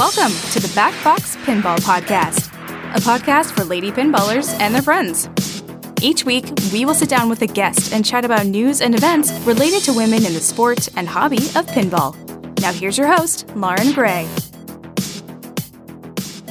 Welcome to the Back Box Pinball Podcast, a podcast for lady pinballers and their friends. Each week, we will sit down with a guest and chat about news and events related to women in the sport and hobby of pinball. Now, here's your host, Lauren Gray.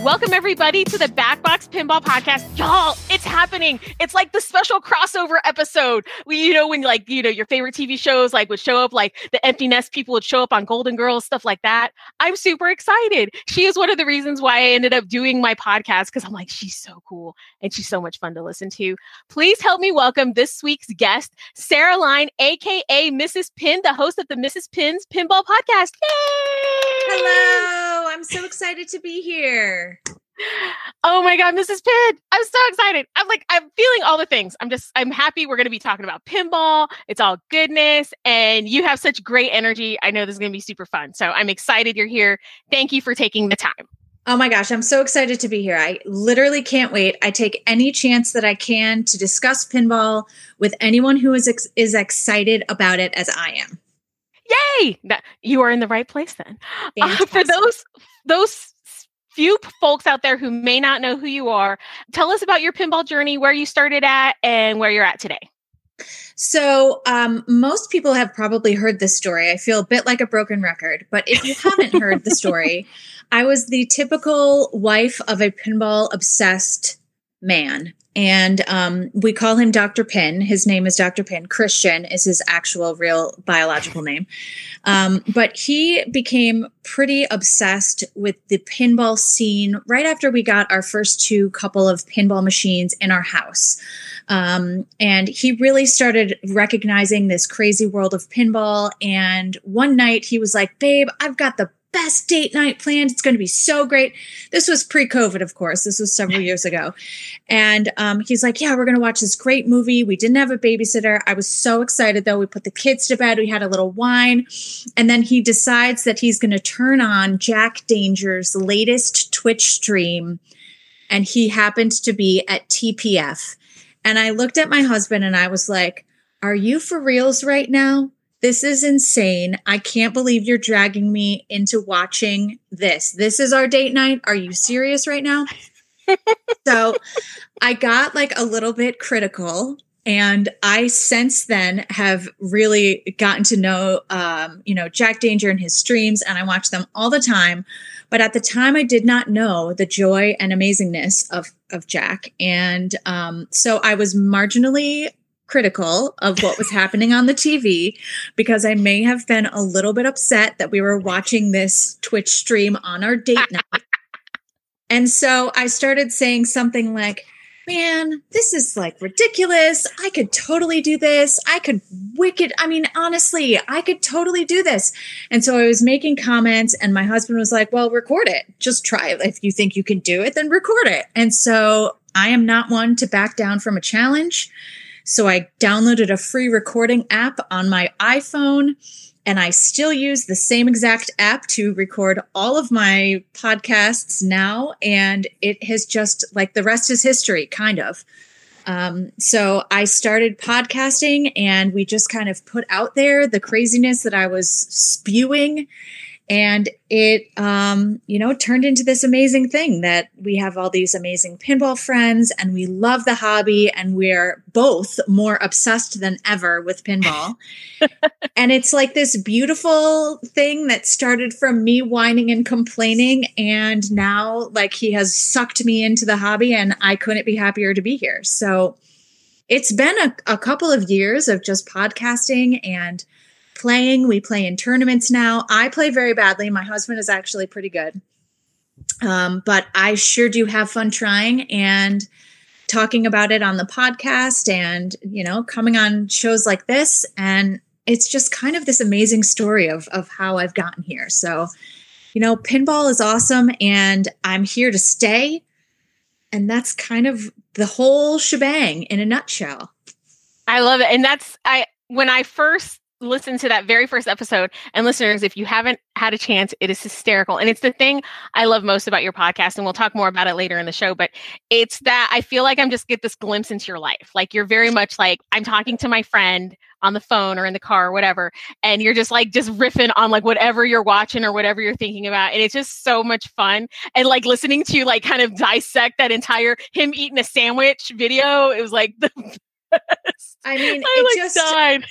Welcome everybody to the Backbox Pinball Podcast. Y'all, it's happening. It's like the special crossover episode. We, you know, when like, you know, your favorite TV shows like would show up, like the empty nest people would show up on Golden Girls, stuff like that. I'm super excited. She is one of the reasons why I ended up doing my podcast because I'm like, she's so cool and she's so much fun to listen to. Please help me welcome this week's guest, Sarah Line, aka Mrs. Pin, the host of the Mrs. Pin's Pinball Podcast. Yay! Hello, I'm so excited to be here. Oh my God, Mrs. Pin. I'm so excited. I'm like, I'm feeling all the things. I'm just, I'm happy we're going to be talking about pinball. It's all goodness. And you have such great energy. I know this is going to be super fun. So I'm excited you're here. Thank you for taking the time. Oh my gosh, I'm so excited to be here. I literally can't wait. I take any chance that I can to discuss pinball with anyone who is ex- is excited about it as I am. Yay! That, you are in the right place then. Uh, for those those few folks out there who may not know who you are, tell us about your pinball journey, where you started at, and where you're at today. So, um, most people have probably heard this story. I feel a bit like a broken record, but if you haven't heard the story, I was the typical wife of a pinball obsessed man. And um, we call him Dr. Pin. His name is Dr. Pin. Christian is his actual real biological name. Um, but he became pretty obsessed with the pinball scene right after we got our first two couple of pinball machines in our house. Um, and he really started recognizing this crazy world of pinball. And one night he was like, Babe, I've got the best date night planned. It's going to be so great. This was pre COVID, of course. This was several years ago. And um, he's like, Yeah, we're going to watch this great movie. We didn't have a babysitter. I was so excited, though. We put the kids to bed, we had a little wine. And then he decides that he's going to turn on Jack Danger's latest Twitch stream. And he happened to be at TPF. And I looked at my husband and I was like, Are you for reals right now? This is insane. I can't believe you're dragging me into watching this. This is our date night. Are you serious right now? so I got like a little bit critical. And I since then have really gotten to know, um, you know, Jack Danger and his streams, and I watch them all the time. But at the time, I did not know the joy and amazingness of of Jack, and um, so I was marginally critical of what was happening on the TV because I may have been a little bit upset that we were watching this Twitch stream on our date night. And so I started saying something like, Man, this is like ridiculous. I could totally do this. I could wicked. I mean, honestly, I could totally do this. And so I was making comments, and my husband was like, Well, record it. Just try it. If you think you can do it, then record it. And so I am not one to back down from a challenge. So I downloaded a free recording app on my iPhone and I still use the same exact app to record all of my podcasts now. And it has just like the rest is history, kind of. Um, so I started podcasting and we just kind of put out there the craziness that I was spewing and it um, you know turned into this amazing thing that we have all these amazing pinball friends and we love the hobby and we're both more obsessed than ever with pinball. And it's like this beautiful thing that started from me whining and complaining and now like he has sucked me into the hobby and i couldn't be happier to be here. So it's been a, a couple of years of just podcasting and playing. We play in tournaments now. I play very badly. My husband is actually pretty good. Um, but I sure do have fun trying and talking about it on the podcast and, you know, coming on shows like this. And it's just kind of this amazing story of, of how I've gotten here. So, you know, pinball is awesome and I'm here to stay. And that's kind of the whole shebang in a nutshell. I love it. And that's, I, when I first listen to that very first episode. And listeners, if you haven't had a chance, it is hysterical. And it's the thing I love most about your podcast. And we'll talk more about it later in the show. But it's that I feel like I'm just get this glimpse into your life. Like you're very much like, I'm talking to my friend. on the phone or in the car or whatever, and you're just like just riffing on like whatever you're watching or whatever you're thinking about, and it's just so much fun. And like listening to you like kind of dissect that entire him eating a sandwich video, it was like the best. I mean, I like just died.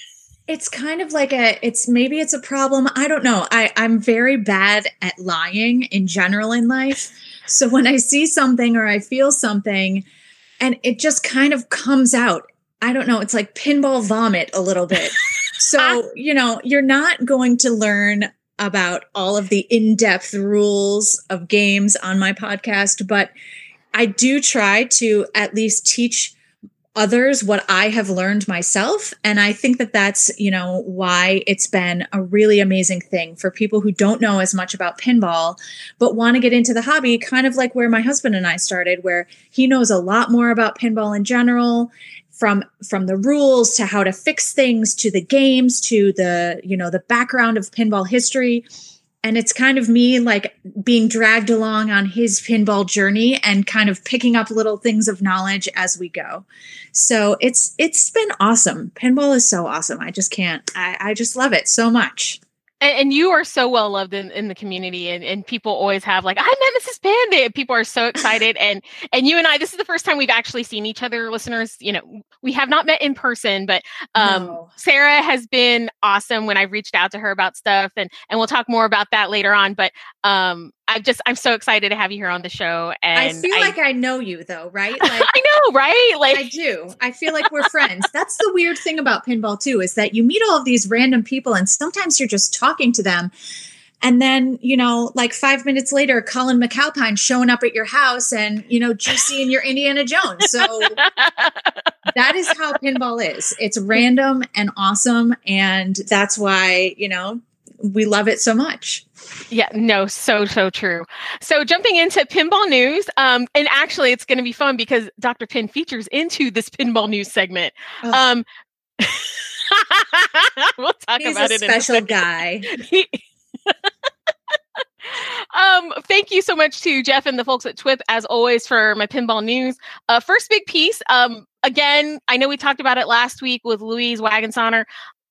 It's kind of like a it's maybe it's a problem. I don't know. I i'm very bad at lying in general in life. So when i see something or i feel something and it just kind of comes out i don't know it's like pinball vomit a little bit. So you know you're not going to learn about all of the in-depth rules of games on my podcast but i do try to at least teach others what I have learned myself. And I think that that's, you know, why it's been a really amazing thing for people who don't know as much about pinball, but want to get into the hobby, kind of like where my husband and I started, where he knows a lot more about pinball in general from from the rules to how to fix things to the games to the you know the background of pinball history and it's kind of me like being dragged along on his pinball journey and kind of picking up little things of knowledge as we go. So it's it's been awesome. Pinball is so awesome. I just can't i, I just love it so much and, and you are so well loved in, in the community and, and people always have like i met mrs bandit people are so excited and and you and i this is the first time we've actually seen each other listeners you know we have not met in person but um No. sarah has been awesome when i've reached out to her about stuff and and we'll talk more about that later on but um i'm just i'm so excited to have you here on the show and i feel like i know you though right like I know right like I do. I feel like we're friends. That's the weird thing about pinball too is that you meet all of these random people and sometimes you're just talking to them and then, you know, like 5 minutes later Colin MacAlpine showing up at your house and, you know, Juicy and your Indiana Jones. So that is how pinball is. It's random and awesome and that's why, you know, we love it so much. Yeah, no, so so true. So jumping into pinball news, um, and actually it's going to be fun because Dr. Pin features into this pinball news segment. Ugh. Um, we'll talk He's about a it. in a special guy. um, thank you so much to Jeff and the folks at TWIP, as always, for my pinball news. Uh, first big piece. Um, again, I know we talked about it last week with Louise Wagensonner,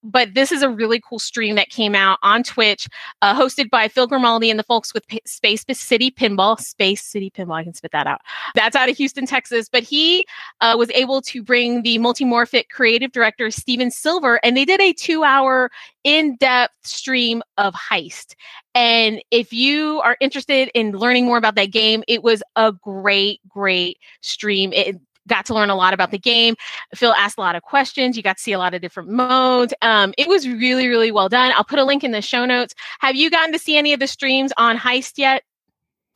but this is a really cool stream that came out on Twitch, uh, hosted by Phil Grimaldi and the folks with P- Space City Pinball. Space City Pinball, I can spit that out. That's out of Houston, Texas. But he uh, was able to bring the multimorphic creative director, Steven Silver, and they did a two hour in depth stream of Heist. And if you are interested in learning more about that game, it was a great, great stream. It got to learn a lot about the game. Phil asked a lot of questions. You got to see a lot of different modes. Um, it was really, really well done. I'll put a link in the show notes. Have you gotten to see any of the streams on Heist yet?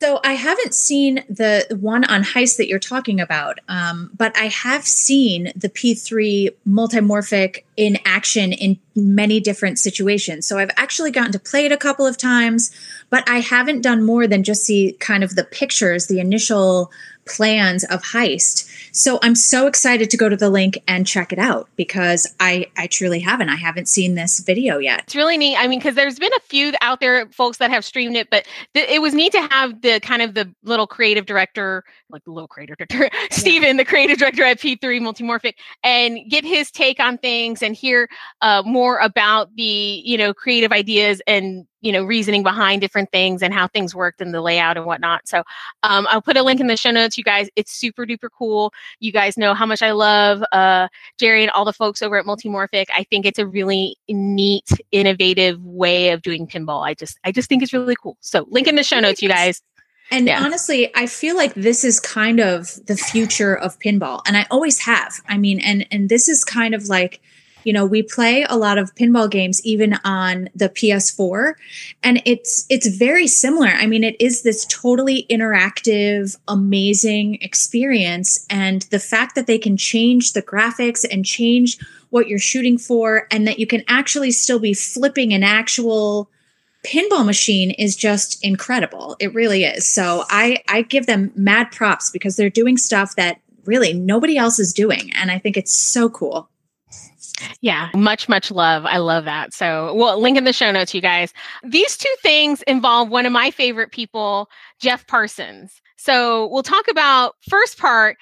So I haven't seen the one on heist that you're talking about, um, but I have seen the P3 multimorphic in action in many different situations. So I've actually gotten to play it a couple of times, but I haven't done more than just see kind of the pictures, the initial plans of heist. So I'm so excited to go to the link and check it out because I I truly haven't. I haven't seen this video yet. It's really neat. I mean, because there's been a few out there, folks that have streamed it, but th- it was neat to have the kind of the little creative director, like the little creative director, Steven, the creative director at P3 Multimorphic, and get his take on things and hear uh, more about the, you know, creative ideas and, you know, reasoning behind different things and how things worked and the layout and whatnot. So um, I'll put a link in the show notes, you guys. It's super duper cool. You guys know how much I love uh, Gerry and all the folks over at Multimorphic. I think it's a really neat, innovative way of doing pinball. I just, I just think it's really cool. So, link in the show notes, you guys. And Yeah. honestly, I feel like this is kind of the future of pinball, and I always have. I mean, and and this is kind of like, you know, we play a lot of pinball games even on the PS4, and it's it's very similar. I mean, it is this totally interactive, amazing experience, and the fact that they can change the graphics and change what you're shooting for, and that you can actually still be flipping an actual pinball machine is just incredible. It really is. So I I give them mad props because they're doing stuff that really nobody else is doing and I think it's so cool. Yeah, much, much love. I love that. So, we'll link in the show notes, you guys. These two things involve one of my favorite people, Jeff Parsons. So, we'll talk about first part.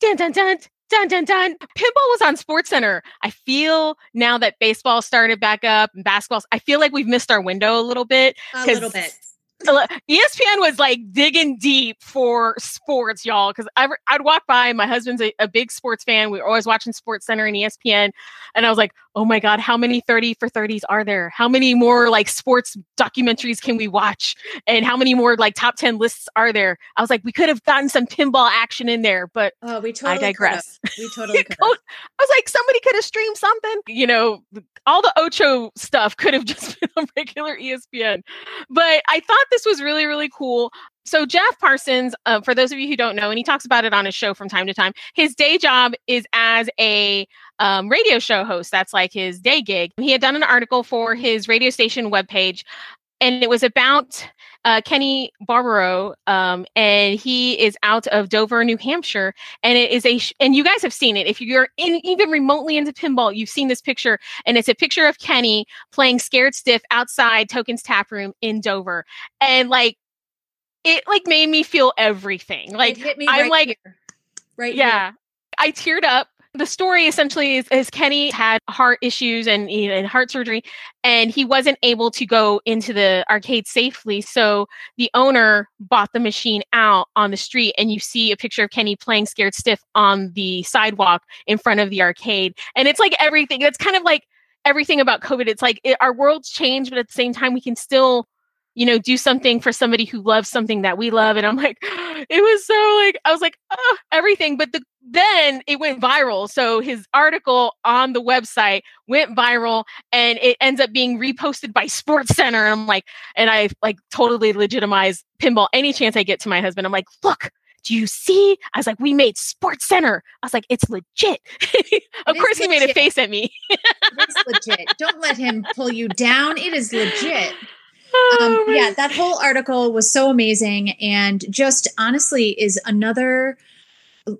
Dun, dun, dun, dun dun dun. Pinball was on Sports Center. I feel now that baseball started back up and basketball, I feel like we've missed our window a little bit. A little bit. ESPN was like digging deep for sports, y'all. Because I'd walk by. My husband's a, a, big sports fan. We were always watching Sports Center and ESPN, and I was like, "Oh my god, how many thirty for thirties are there? How many more like sports documentaries can we watch? And how many more like top ten lists are there?" I was like, "We could have gotten some pinball action in there, but oh, we totally I digress. We totally could. I was like, somebody could have streamed something. You know, all the Ocho stuff could have just been on regular ESPN, but I thought this was really, really cool. So, Jeff Parsons, uh, for those of you who don't know, and he talks about it on his show from time to time, his day job is as a um, radio show host. That's like his day gig. He had done an article for his radio station webpage, and it was about uh, Kenny Barbaro, um, and he is out of Dover, New Hampshire, and it is a sh- and you guys have seen it. If you're in, even remotely into pinball, you've seen this picture, and it's a picture of Kenny playing Scared Stiff outside Tokens Tap Room in Dover, and like it like made me feel everything. Like hit me I'm right like, here. right, yeah, here. I teared up the story essentially is, is, Kenny had heart issues and, and heart surgery, and he wasn't able to go into the arcade safely. So the owner bought the machine out on the street, and you see a picture of Kenny playing Scared Stiff on the sidewalk in front of the arcade. And it's like everything. It's kind of like everything about COVID. It's like it, our world's changed, but at the same time, we can still you know, do something for somebody who loves something that we love. And I'm like, it was so like, I was like, oh, everything. But the, then it went viral. So his article on the website went viral and it ends up being reposted by Sports Center. And I'm like, and I like totally legitimize pinball any chance I get to my husband. I'm like, look, do you see? I was like, we made Sports Center. I was like, it's legit. of course, he made a face at me. it's legit. Don't let him pull you down. It is legit. Oh, um, yeah, that whole article was so amazing and just honestly is another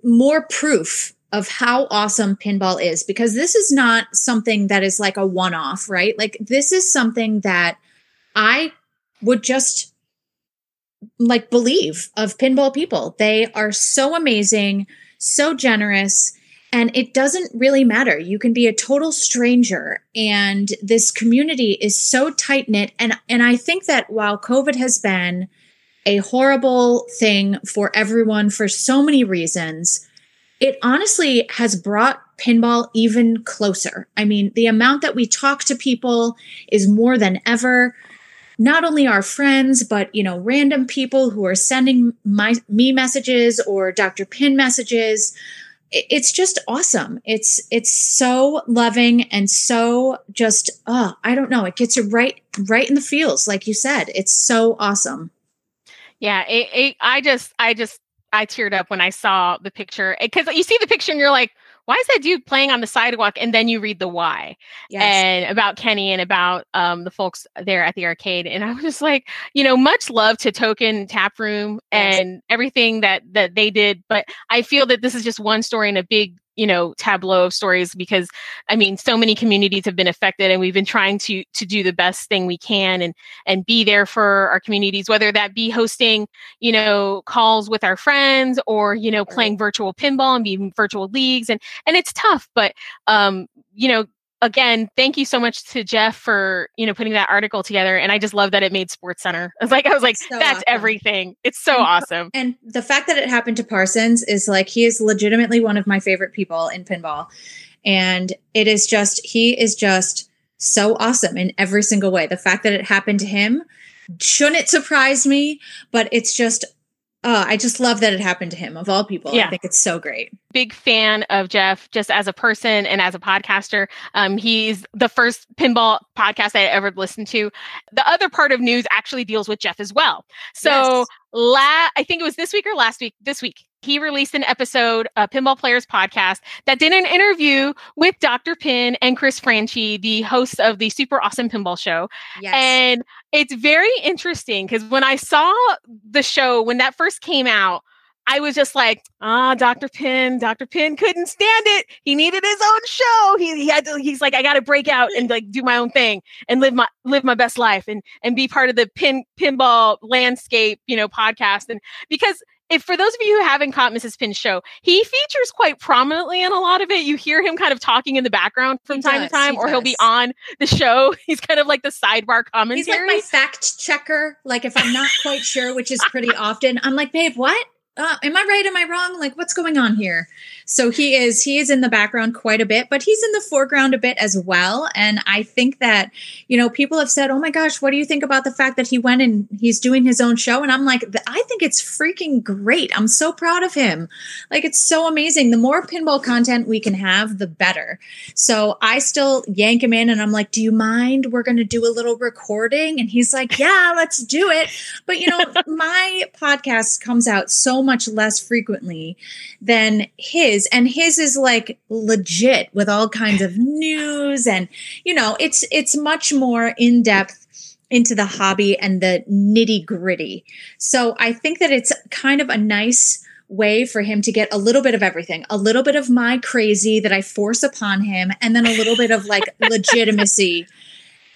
more proof of how awesome pinball is because this is not something that is like a one off, right? Like, this is something that I would just like believe of pinball people. They are so amazing, so generous and it doesn't really matter. You can be a total stranger and this community is so tight knit and and I think that while COVID has been a horrible thing for everyone for so many reasons, it honestly has brought pinball even closer. I mean, the amount that we talk to people is more than ever. Not only our friends, but you know, random people who are sending my me messages or Dr. Pin messages it's just awesome. It's it's so loving and so just oh, I don't know, it gets you right right in the feels like you said. It's so awesome. Yeah, it, it, I just I just I teared up when I saw the picture because you see the picture and you're like, why is that dude playing on the sidewalk? And then you read the why yes. and about Kenny and about um, the folks there at the arcade. And I was just like, you know, much love to Token Tap Room yes. and everything that that they did. But I feel that this is just one story in a big you know tableau of stories because i mean so many communities have been affected and we've been trying to to do the best thing we can and and be there for our communities whether that be hosting you know calls with our friends or you know playing virtual pinball and being virtual leagues and and it's tough but um you know again, thank you so much to Jeff for you know putting that article together. And I just love that it made Sports Center. I was like, I was like, so that's awesome. everything. It's so and, awesome. And the fact that it happened to Parsons is like he is legitimately one of my favorite people in pinball. And it is just he is just so awesome in every single way. The fact that it happened to him shouldn't surprise me, but it's just Oh, I just love that it happened to him of all people. Yeah. I think it's so great. Big fan of Jeff just as a person and as a podcaster. Um, he's the first pinball podcast I ever listened to. The other part of news actually deals with Jeff as well. So yes. la- I think it was this week or last week, this week, he released an episode, a Pinball Players podcast, that did an interview with Dr. Pin and Chris Franchi, the hosts of the Super Awesome Pinball Show. Yes. And it's very interesting because when I saw the show, when that first came out, I was just like, ah, Dr. Pin, Dr. Pin couldn't stand it. He needed his own show. He, he had to, he's like, I got to break out and like do my own thing and live my, live my best life and, and be part of the pin, pinball landscape, you know, podcast. And because if for those of you who haven't caught Mrs. Pin's show, he features quite prominently in a lot of it. You hear him kind of talking in the background from He time does, to time, he or he'll be on the show. He's kind of like the sidebar commentary. He's like my fact checker. Like if I'm not quite sure, which is pretty often, I'm like, babe, what? Uh, am I right? Am I wrong? Like, what's going on here? So he is he is in the background quite a bit, but he's in the foreground a bit as well. And I think that you know people have said, "Oh my gosh, what do you think about the fact that he went and he's doing his own show?" And I'm like, I think it's freaking great. I'm so proud of him. Like it's so amazing. The more pinball content we can have, the better. So I still yank him in and I'm like, Do you mind? We're going to do a little recording. And he's like, Yeah, let's do it. But you know, my podcast comes out so much less frequently than his. And his is like legit with all kinds of news. And, you know, it's, it's much more in depth into the hobby and the nitty gritty. So I think that it's kind of a nice way for him to get a little bit of everything a little bit of my crazy that I force upon him, and then a little bit of like legitimacy.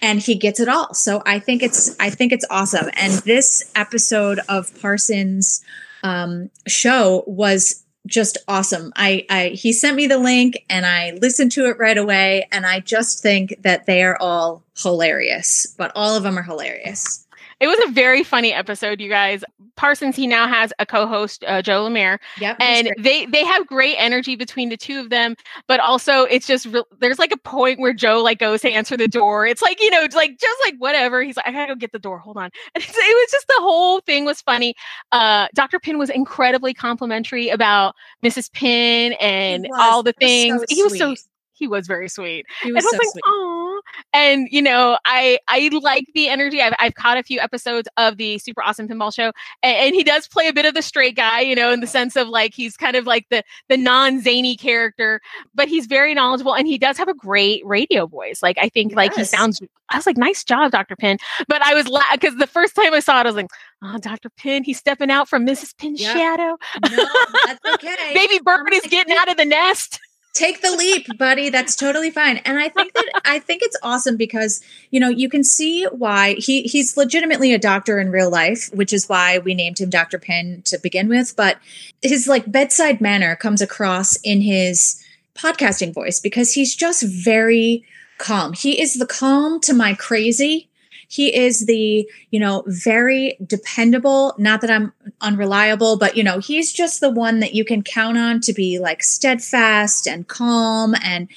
And he gets it all. So I think it's I think it's awesome. And this episode of Parsons um, show was just awesome. I, I he sent me the link and I listened to it right away. And I just think that they are all hilarious. But all of them are hilarious. It was a very funny episode, you guys. Parsons, he now has a co-host, uh, Joe Lemire, Yep. and they they have great energy between the two of them. But also, it's just real there's like a point where Joe like goes to answer the door. It's like you know, it's like just like whatever. He's like, I gotta go get the door. Hold on. And it's, it was just the whole thing was funny. Uh, Dr. Pin was incredibly complimentary about Mrs. Pin and all the He was so things. he was so he was very sweet. he And was I was so like, sweet. Aw. And you know, I I like the energy. I've I've caught a few episodes of the Super Awesome Pinball Show, and, and he does play a bit of the straight guy, you know, in the sense of like he's kind of like the the non zany character, but he's very knowledgeable, and he does have a great radio voice. Like I think like he sounds. I was like, nice job, Doctor Pin. But I was like, because the first time I saw it, I was like, oh, Doctor Pin, he's stepping out from Mrs. Pin's Yep. shadow. No, that's okay. Baby bird is getting out of the nest. Take the leap buddy. That's totally fine. And i think that i think it's awesome because you know you can see why he he's legitimately a doctor in real life which is why we named him dr pin to begin with. But his like bedside manner comes across in his podcasting voice because he's just very calm. He is the calm to my crazy he is the you know very dependable not that i'm unreliable but you know he's just the one that you can count on to be like steadfast and calm and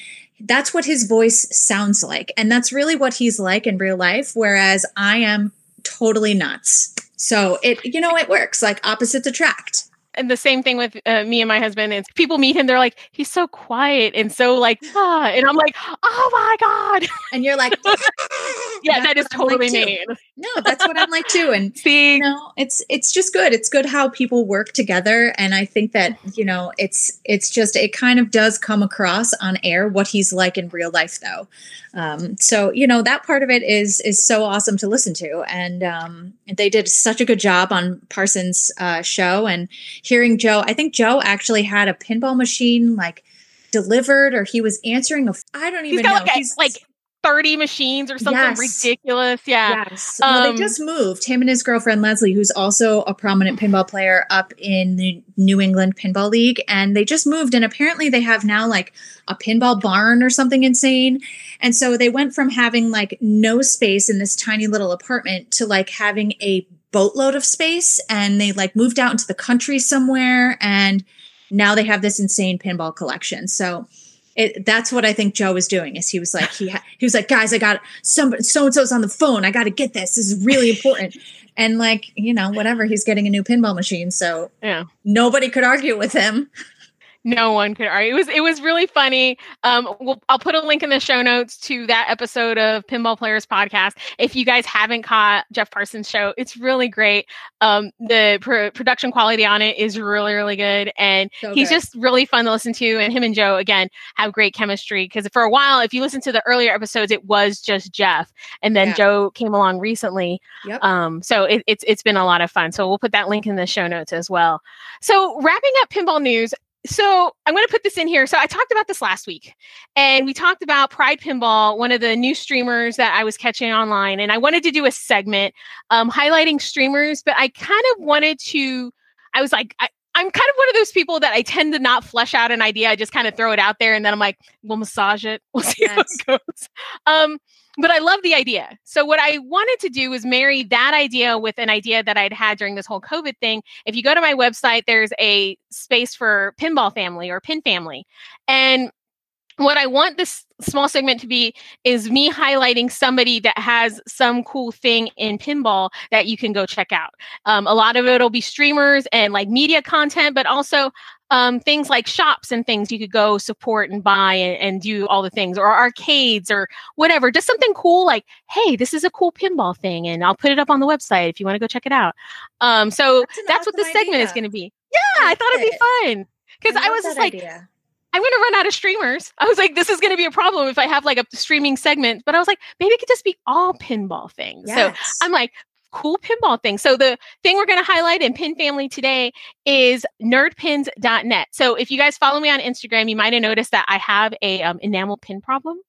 that's what his voice sounds like and that's really what he's like in real life whereas i am totally nuts. So it you know it works like opposites attract and the same thing with uh, me and my husband is people meet him they're like he's so quiet and so like ah and i'm like oh my god. And you're like yeah That's that is like totally me. No that's what i'm like too and see? you know it's it's just good. It's good how people work together and i think that you know it's it's just it kind of does come across on air what he's like in real life though. Um so you know that part of it is is so awesome to listen to and um they did such a good job on parsons uh show and hearing joe i think joe actually had a pinball machine like delivered or he was answering a i don't he's even got know like, He's- like 30 machines or something Yes. ridiculous yeah Yes. Well, Um, they just moved him and his girlfriend Leslie, who's also a prominent pinball player up in the New England Pinball League, and they just moved. And apparently, they have now like a pinball barn or something insane. And so they went from having like no space in this tiny little apartment to like having a boatload of space. And they like moved out into the country somewhere, and now they have this insane pinball collection. So it, that's what I think Joe was doing. Is he was like he ha- he was like, guys, I got some so and so's on the phone. I got to get this. This is really important. and like you know, whatever, he's getting a new pinball machine, so yeah nobody could argue with him. No one could argue. It was it was really funny. Um, we'll, I'll put a link in the show notes to that episode of Pinball Players Podcast. If you guys haven't caught Jeff Parsons' show, it's really great. Um, the pr- production quality on it is really really good, and so he's good. just really fun to listen to. And him and Joe again have great chemistry because for a while, if you listen to the earlier episodes, it was just Jeff, and then yeah. Joe came along recently. Yep. Um, so it, it's it's been a lot of fun. So we'll put that link in the show notes as well. So wrapping up pinball news so I'm going to put this in here. So I talked about this last week, and we talked about Pride Pinball, one of the new streamers that I was catching online, and I wanted to do a segment um, highlighting streamers, but I kind of wanted to. I was like, I, I'm kind of one of those people that I tend to not flesh out an idea. I just kind of throw it out there, and then I'm like, we'll massage it. We'll see yes. how it goes. Um, but I love the idea. So what I wanted to do was marry that idea with an idea that I'd had during this whole COVID thing. If you go to my website, there's a space for pinball family or pin family. And what I want this small segment to be is me highlighting somebody that has some cool thing in pinball that you can go check out. Um, a lot of it will be streamers and like media content, but also um, things like shops and things you could go support and buy and, and, do all the things, or arcades or whatever. Just something cool like, hey, this is a cool pinball thing, and I'll put it up on the website if you want to go check it out. Um, so that's, that's what this segment idea. is going to be. Yeah, I, I thought it'd be fun because I, I was just like. Idea. I'm going to run out of streamers. I was like, this is going to be a problem if I have like a streaming segment. But I was like, maybe it could just be all pinball things. Yes. So I'm like, cool pinball thing. So the thing we're going to highlight in Pin Family today is nerdpins.net. So if you guys follow me on Instagram, you might have noticed that I have a um, enamel pin problem.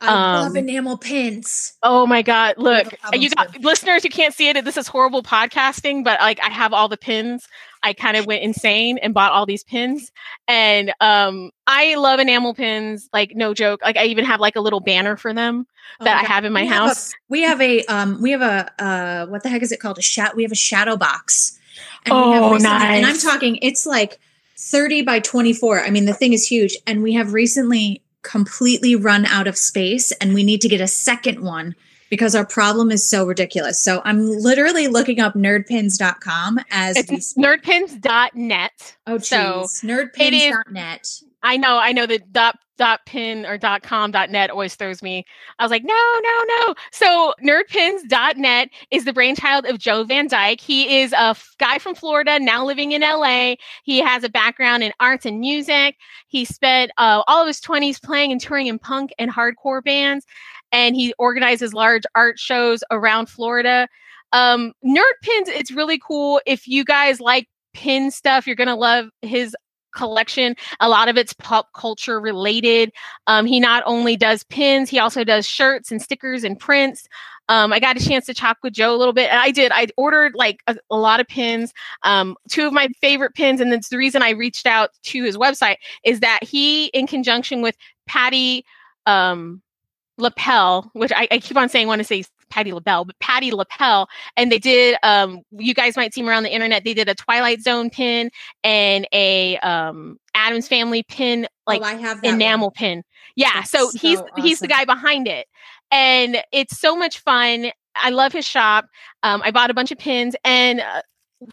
I um, love enamel pins. Oh my god! Look, you got listeners. You can't see it. This is horrible podcasting, but like I have all the pins. I kind of went insane and bought all these pins, and um, I love enamel pins. Like no joke. Like I even have like a little banner for them oh that I have in my we house. Have a, we have a um, we have a uh, what the heck is it called? A shat. We have a shadow box. And oh, nice! And I'm talking. It's like. 30 by 24. I mean, the thing is huge. And we have recently completely run out of space and we need to get a second one because our problem is so ridiculous. So I'm literally looking up nerdpins.com as it's nerdpins.net. Oh, geez. So nerdpins.net. I know, I know the dot dot pin or dot com dot net always throws me. I was like, no, no, no. So nerdpins.net is the brainchild of Joe Van Dyke. He is a f- guy from Florida, now living in LA. He has a background in arts and music. He spent uh, all of his 20s playing and touring in punk and hardcore bands, and he organizes large art shows around Florida. Um, Nerd Pins, it's really cool. If you guys like pin stuff, you're going to love his collection. A lot of it's pop culture related. Um, he not only does pins, he also does shirts and stickers and prints. Um, I got a chance to talk with Joe a little bit, and I did. I ordered like a, a lot of pins. Um, two of my favorite pins, and that's the reason I reached out to his website is that he, in conjunction with Patty um, Lapel, which I, I keep on saying, want to say Patty LaBelle, but Patty Lapel. And they did, um, you guys might see them around the internet. They did a Twilight Zone pin and a um, Addams Family pin, like oh, I have enamel one. pin. Yeah. That's so, so he's awesome. he's the guy behind it. And it's so much fun. I love his shop. Um, I bought a bunch of pins and uh,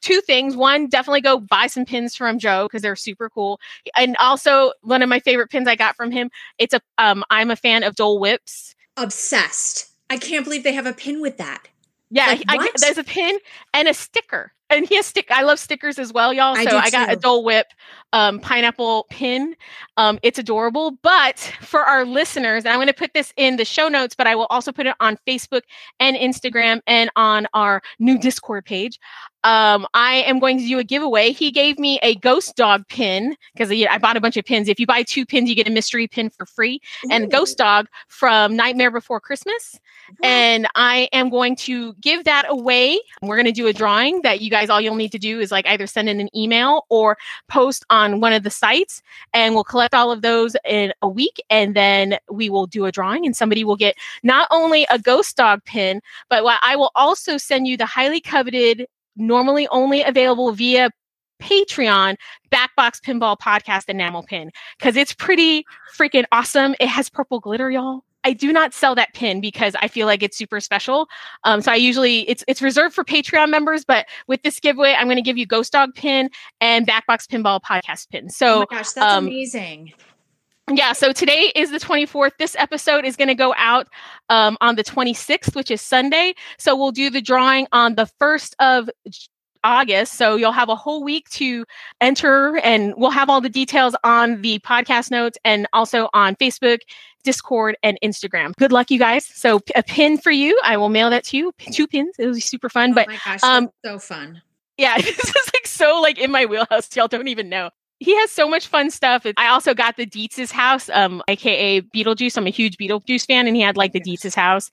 two things. One, definitely go buy some pins from Joe because they're super cool. And also, one of my favorite pins I got from him. It's a um, I'm a fan of Dole Whips. Obsessed. I can't believe they have a pin with that. Yeah, like, I, there's a pin and a sticker. And he has stick. I love stickers as well, y'all. So I, I got a Dole Whip um, pineapple pin. Um, it's adorable. But for our listeners, and I'm going to put this in the show notes, but I will also put it on Facebook and Instagram and on our new Discord page um, I am going to do a giveaway. He gave me a ghost dog pin because I bought a bunch of pins. If you buy two pins, you get a mystery pin for free Ooh. and a ghost dog from Nightmare Before Christmas. And I am going to give that away. We're going to do a drawing that you guys, all you'll need to do is like either send in an email or post on one of the sites. And we'll collect all of those in a week. And then we will do a drawing and somebody will get not only a ghost dog pin, but I will also send you the highly coveted normally only available via Patreon Backbox Pinball Podcast Enamel Pin because it's pretty freaking awesome. It has purple glitter, y'all. I do not sell that pin because I feel like it's super special. Um, so I usually it's it's reserved for Patreon members, but with this giveaway, I'm going to give you Ghost Dog pin and Backbox Pinball podcast pin. So oh my gosh, that's um, amazing. Yeah, so today is the 24th. This episode is going to go out um, on the 26th, which is Sunday. So we'll do the drawing on the 1st of August. So you'll have a whole week to enter, and we'll have all the details on the podcast notes and also on Facebook, Discord, and Instagram. Good luck, you guys. So a pin for you. I will mail that to you. Two pins. It'll be super fun. Oh but my gosh, um, so fun. Yeah, this is like so like in my wheelhouse. Y'all don't even know he has so much fun stuff. I also got the Deetz's house, um, aka Beetlejuice. I'm a huge Beetlejuice fan, and he had like the Deetz's house.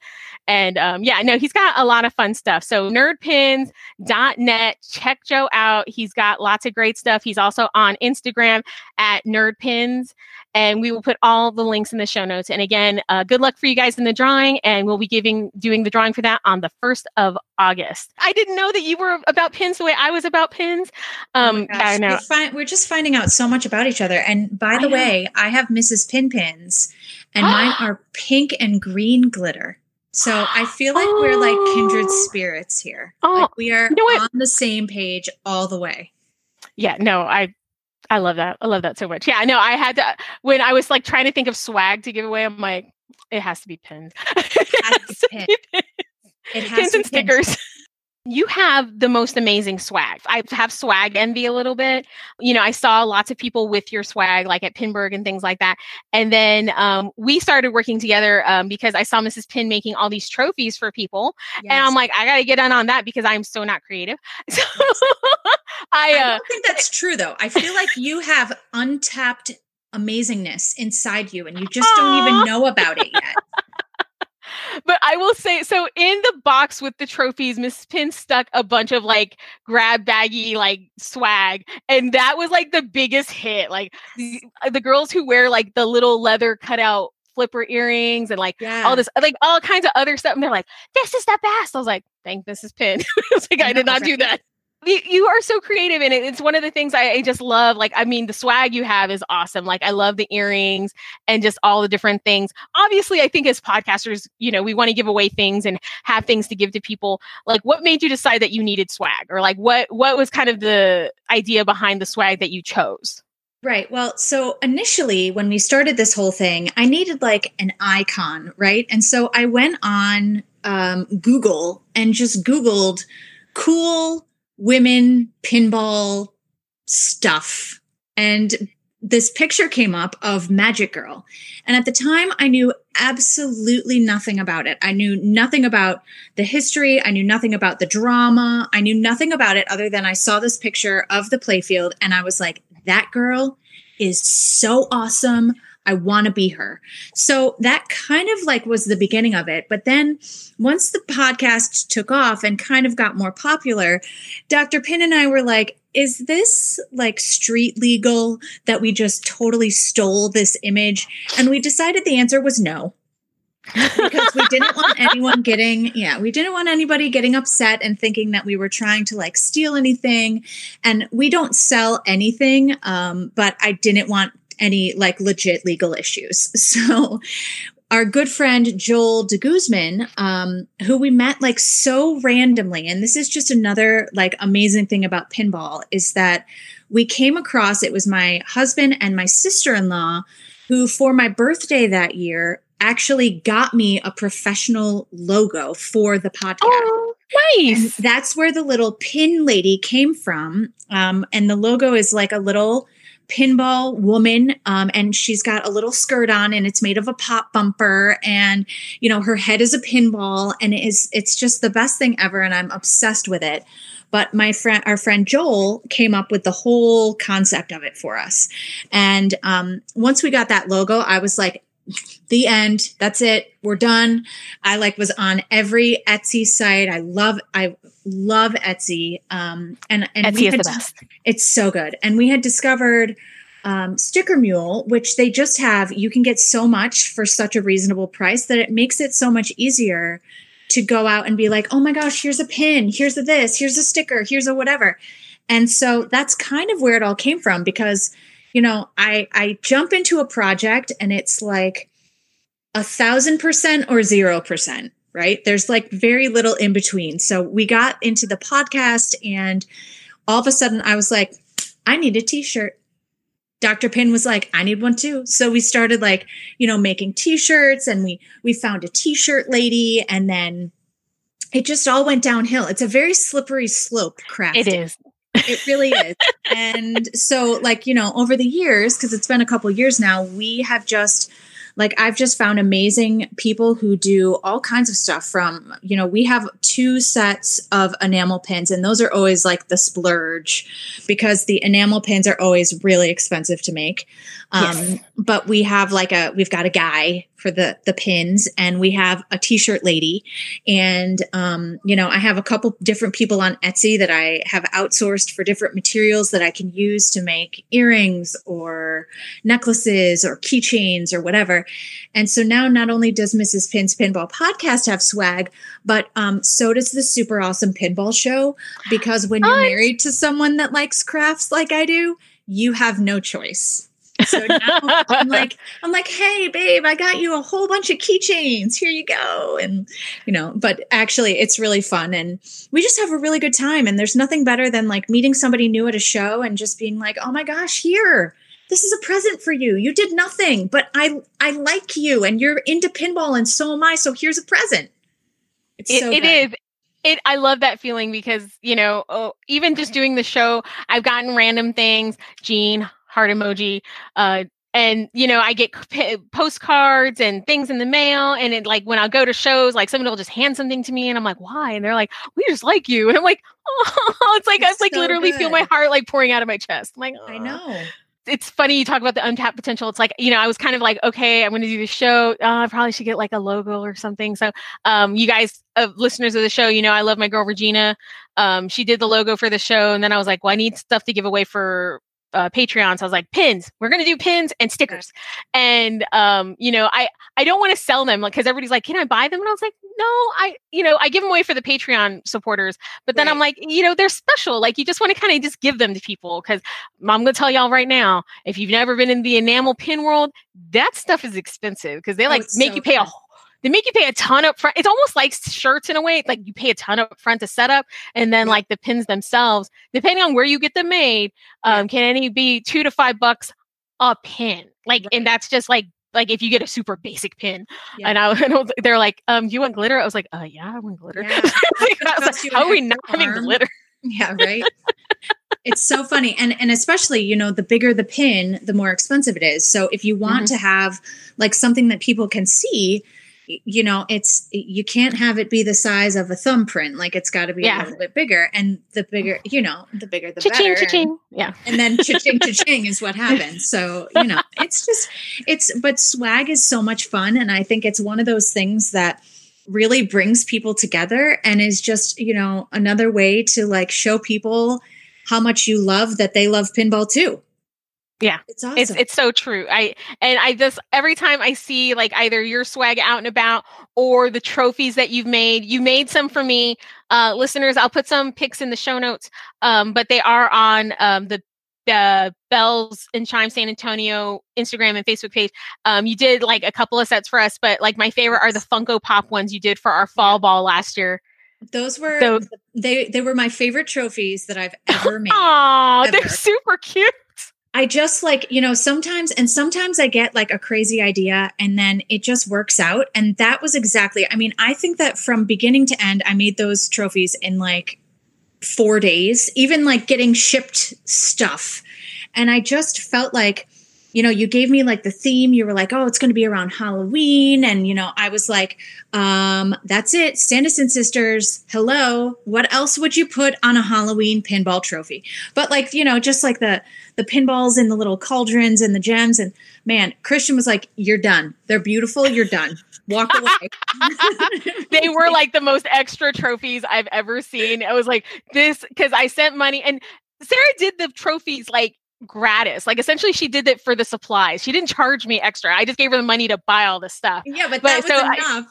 And um, yeah, no, he's got a lot of fun stuff. So nerdpins.net, check Joe out. He's got lots of great stuff. He's also on Instagram at nerdpins. And we will put all the links in the show notes. And again, uh, good luck for you guys in the drawing. And we'll be giving doing the drawing for that on the first of August. I didn't know that you were about pins the way I was about pins. Oh um, oh I know. We're, fi- we're, just finding out so much about each other. And by the I way, I have Mrs. Pin pins, and mine are pink and green glitter. So I feel like oh. we're like kindred oh. spirits here. Oh, like we are you know on the same page all the way. Yeah, no, I I love that. I love that so much. Yeah, I know. I had to uh, when I was like trying to think of swag to give away. I'm like, it has to be pins. It has to be pins. It has pins and stickers. You have the most amazing swag. I have swag envy a little bit. You know, I saw lots of people with your swag, like at Pinburgh and things like that. And then um, we started working together um, because I saw Mrs. Pin making all these trophies for people, yes. and I'm like, I got to get on on that because I'm so not creative. So I, uh, I don't think that's true, though. I feel like you have untapped amazingness inside you, and you just Aww. don't even know about it yet but I will say so in the box with the trophies, Miss Pin stuck a bunch of like grab baggy like swag, and that was like the biggest hit. Like the, uh, the girls who wear like the little leather cutout flipper earrings and like yeah. all this like all kinds of other stuff, and they're like, "This is the best." I was like, "Thank Mrs. Pin." I was like, "I did not do that." You, are so creative and it, it's one of the things I, I, just love like i mean the swag you have is awesome. Like i love the earrings and just all the different things. Obviously i think as podcasters you know we want to give away things and have things to give to people. Like what made you decide that you needed swag? Or like what what was kind of the idea behind the swag that you chose? Right. Well, so initially when we started this whole thing, I needed like an icon, right? And so I went on um, Google and just Googled cool women pinball stuff. And this picture came up of Magic Girl. And at the time, I knew absolutely nothing about it. I knew nothing about the history. I knew nothing about the drama. I knew nothing about it other than I saw this picture of the playfield and I was like, that girl is so awesome. I want to be her. So that kind of like was the beginning of it. But then once the podcast took off and kind of got more popular, Dr. Pin and I were like, is this like street legal that we just totally stole this image? And we decided the answer was no. because we didn't want anyone getting yeah we didn't want anybody getting upset and thinking that we were trying to like steal anything and we don't sell anything um, but i didn't want any like legit legal issues. So our good friend Joel de Guzman, um, who we met like so randomly, and this is just another like amazing thing about pinball is that we came across it was my husband and my sister-in-law who for my birthday that year actually got me a professional logo for the podcast. Oh, nice. And that's where the little pin lady came from. Um, and the logo is like a little pinball woman um, and she's got a little skirt on and it's made of a pop bumper and you know her head is a pinball and it is it's just the best thing ever and i'm obsessed with it. But my friend our friend joel came up with the whole concept of it for us. And um, once we got that logo i was like the end. That's it. We're done. I like was on every etsy site. I love i love etsy. Um and and etsy the best. it's so good. And we had discovered um, sticker mule which they just have. You can get so much for such a reasonable price that it makes it so much easier to go out and be like oh my gosh here's a pin. Here's a this. Here's a sticker. Here's a whatever. And so that's kind of where it all came from because you know, I I jump into a project and it's like a thousand percent or zero percent, right? There's like very little in between. So we got into the podcast and all of a sudden I was like, I need a t-shirt. Dr. Pin was like, I need one too. So we started like, you know, making t-shirts and we we found a t-shirt lady and then it just all went downhill. It's a very slippery slope craft. It is. It really is. and so like, you know, over the years cuz it's been a couple years now, we have just like I've just found amazing people who do all kinds of stuff from, you know, we have two sets of enamel pins and those are always like the splurge because the enamel pins are always really expensive to make. Um, yes. but we have like a we've got a guy for the the pins and we have a t-shirt lady. And um, you know i have a couple different people on etsy that i have outsourced for different materials that i can use to make earrings or necklaces or keychains or whatever. And so now not only does mrs pin's pinball podcast have swag but um, so does the super awesome pinball show. Because when you're married to someone that likes crafts like i do you have no choice so now I'm like, I'm like, hey, babe, I got you a whole bunch of keychains. Here you go. And, you know, but actually it's really fun. And we just have a really good time. And there's nothing better than like meeting somebody new at a show and just being like, oh my gosh, here. This is a present for you. You did nothing, but I I like you and you're into pinball and so am I. So here's a present. It's it, so it is it i love that feeling because you know oh, even just doing the show i've gotten random things gene heart emoji. Uh, and you know, I get p- postcards and things in the mail, and it like when I go to shows, like someone will just hand something to me, and I'm like, "Why?" And they're like, "We just like you," and I'm like, "Oh!" It's like it's I like so literally good. feel my heart like pouring out of my chest. I'm like, oh. I know it's funny you talk about the untapped potential. It's like, you know, I was kind of like, okay, I'm going to do the show. Uh, I probably should get like a logo or something. So, um, you guys, uh, listeners of the show, you know, I love my girl Regina. Um, she did the logo for the show. And then I was like, well, I need stuff to give away for uh, Patreon. So I was like, pins. We're gonna do pins and stickers. And um, you know, I I don't want to sell them like because everybody's like, can I buy them? And I was like, no, I you know I give them away for the Patreon supporters. But then right. I'm like, you know, they're special. Like you just want to kind of just give them to people because I'm gonna tell y'all right now, if you've never been in the enamel pin world, that stuff is expensive because they oh, like oh, make so you pay fun. a they make you pay a ton up front. It's almost like shirts in a way. Like you pay a ton up front to set up, and then like the pins themselves, depending on where you get them made, um, can any be two to five bucks a pin. Like, right. and that's just like like if you get a super basic pin yeah. and I, and they're like um you want glitter i was like uh yeah i want glitter yeah. like, like, how are we not having glitter yeah right it's so funny and and especially you know the bigger the pin the more expensive it is so if you want mm-hmm. to have like something that people can see you know it's you can't have it be the size of a thumbprint like it's got to be yeah. a little bit bigger and the bigger you know the bigger the cha-ching, better cha-ching. yeah and then cha-ching cha-ching is what happens so you know it's just it's but swag is so much fun and i think it's one of those things that really brings people together and is just you know another way to like show people how much you love that they love pinball too yeah. It's awesome. It's it's so true. I and I just every time I see like either your swag out and about or the trophies that you've made, you made some for me. Uh listeners, I'll put some pics in the show notes. Um, but they are on um the uh, Belles and Chimes San Antonio Instagram and Facebook page. Um, you did like a couple of sets for us, but like my favorite are the Funko Pop ones you did for our fall ball last year. Those were so, they they were my favorite trophies that I've ever made. Oh, they're super cute. I just like, you know, sometimes, and sometimes I get like a crazy idea and then it just works out. And that was exactly, I mean, I think that from beginning to end, I made those trophies in like four days, even like getting shipped stuff. And I just felt like, you know, you gave me like the theme. You were like, oh, it's going to be around Halloween. And, you know, I was like, um, that's it. Sanderson sisters. Hello. What else would you put on a Halloween pinball trophy? But like, you know, just like the, the pinballs and the little cauldrons and the gems. And man, Christian was like, you're done. They're beautiful. You're done. Walk away. they were like the most extra trophies I've ever seen. I was like, this, because I sent money and Sarah did the trophies like gratis. Like essentially she did it for the supplies. She didn't charge me extra. I just gave her the money to buy all the stuff. Yeah, but, but that was so enough. I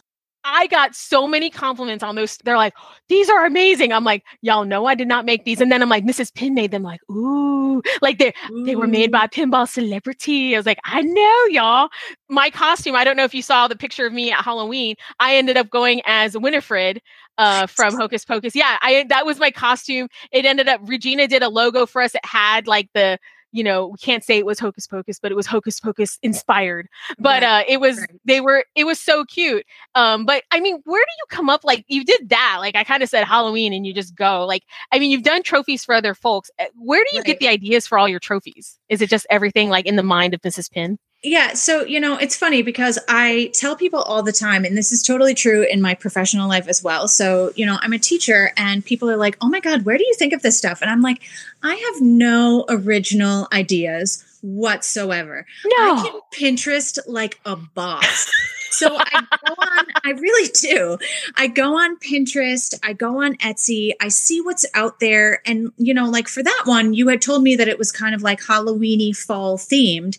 got so many compliments on those. They're like, these are amazing. I'm like, y'all know I did not make these. And then I'm like, Mrs. Pin made them like, ooh, like they they were made by a pinball celebrity. I was like, I know y'all. My costume, I don't know if you saw the picture of me at Halloween. I ended up going as Winifred uh from Hocus Pocus. Yeah, I that was my costume. It ended up Regina did a logo for us. It had like the you know, we can't say it was Hocus Pocus, but it was Hocus Pocus inspired. But uh it was they were it was so cute. Um, but I mean, where do you come up like you did that? Like I kind of said Halloween and you just go. Like, I mean, you've done trophies for other folks. Eh, where do you right. get the ideas for all your trophies? Is it just everything like in the mind of Mrs. Pin? Yeah. So, you know, it's funny because I tell people all the time, and this is totally true in my professional life as well. So, you know, I'm a teacher and people are like, oh my God, where do you think of this stuff? And I'm like, I have no original ideas whatsoever. No. I can Pinterest like a boss. so I go on, I really do. I go on Pinterest, I go on Etsy, I see what's out there. And, you know, like for that one, you had told me that it was kind of like Halloweeny fall themed.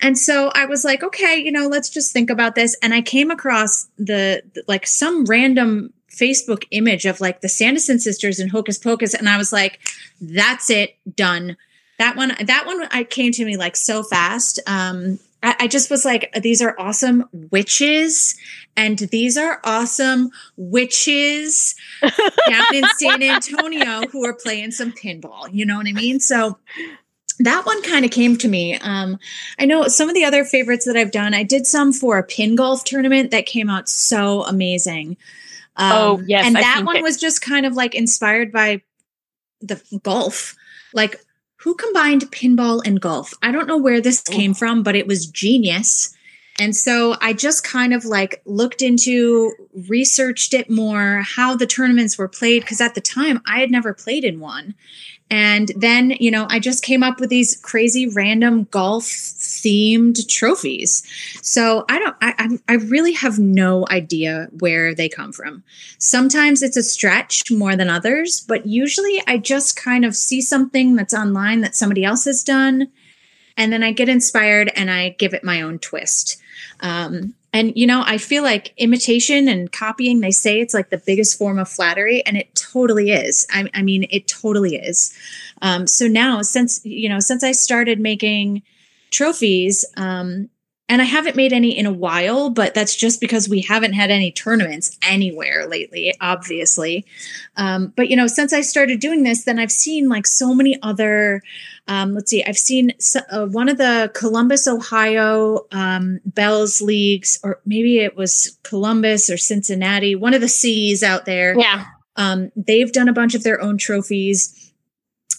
And so I was like, okay, you know, let's just think about this. And I came across the, like some random Facebook image of like the Sanderson sisters and Hocus Pocus. And I was like, that's it, done that one that one i came to me like so fast um I, I just was like these are awesome witches and these are awesome witches down in san antonio who are playing some pinball you know what i mean so that one kind of came to me. Um, I know some of the other favorites that I've done. I did some for a pin golf tournament that came out so amazing. Um, oh yes, and I've that one it. was just kind of like inspired by the golf. Like who combined pinball and golf? I don't know where this oh. came from, but it was genius. And so I just kind of like looked into, researched it more, how the tournaments were played. Cause at the time I had never played in one. And then, you know, I just came up with these crazy random golf themed trophies. So I don't, I, I really have no idea where they come from. Sometimes it's a stretch more than others, but usually I just kind of see something that's online that somebody else has done. And then I get inspired and I give it my own twist. Um, and, you know, I feel like imitation and copying, they say it's like the biggest form of flattery, and it totally is. I, I mean, it totally is. Um, so now, since, you know, since I started making trophies, um, and I haven't made any in a while, but that's just because we haven't had any tournaments anywhere lately, obviously. Um, but you know, since I started doing this, then I've seen like so many other. Um, let's see, I've seen uh, one of the Columbus, Ohio um, Belles leagues, or maybe it was Columbus or Cincinnati, one of the C's out there. Yeah. Um, they've done a bunch of their own trophies.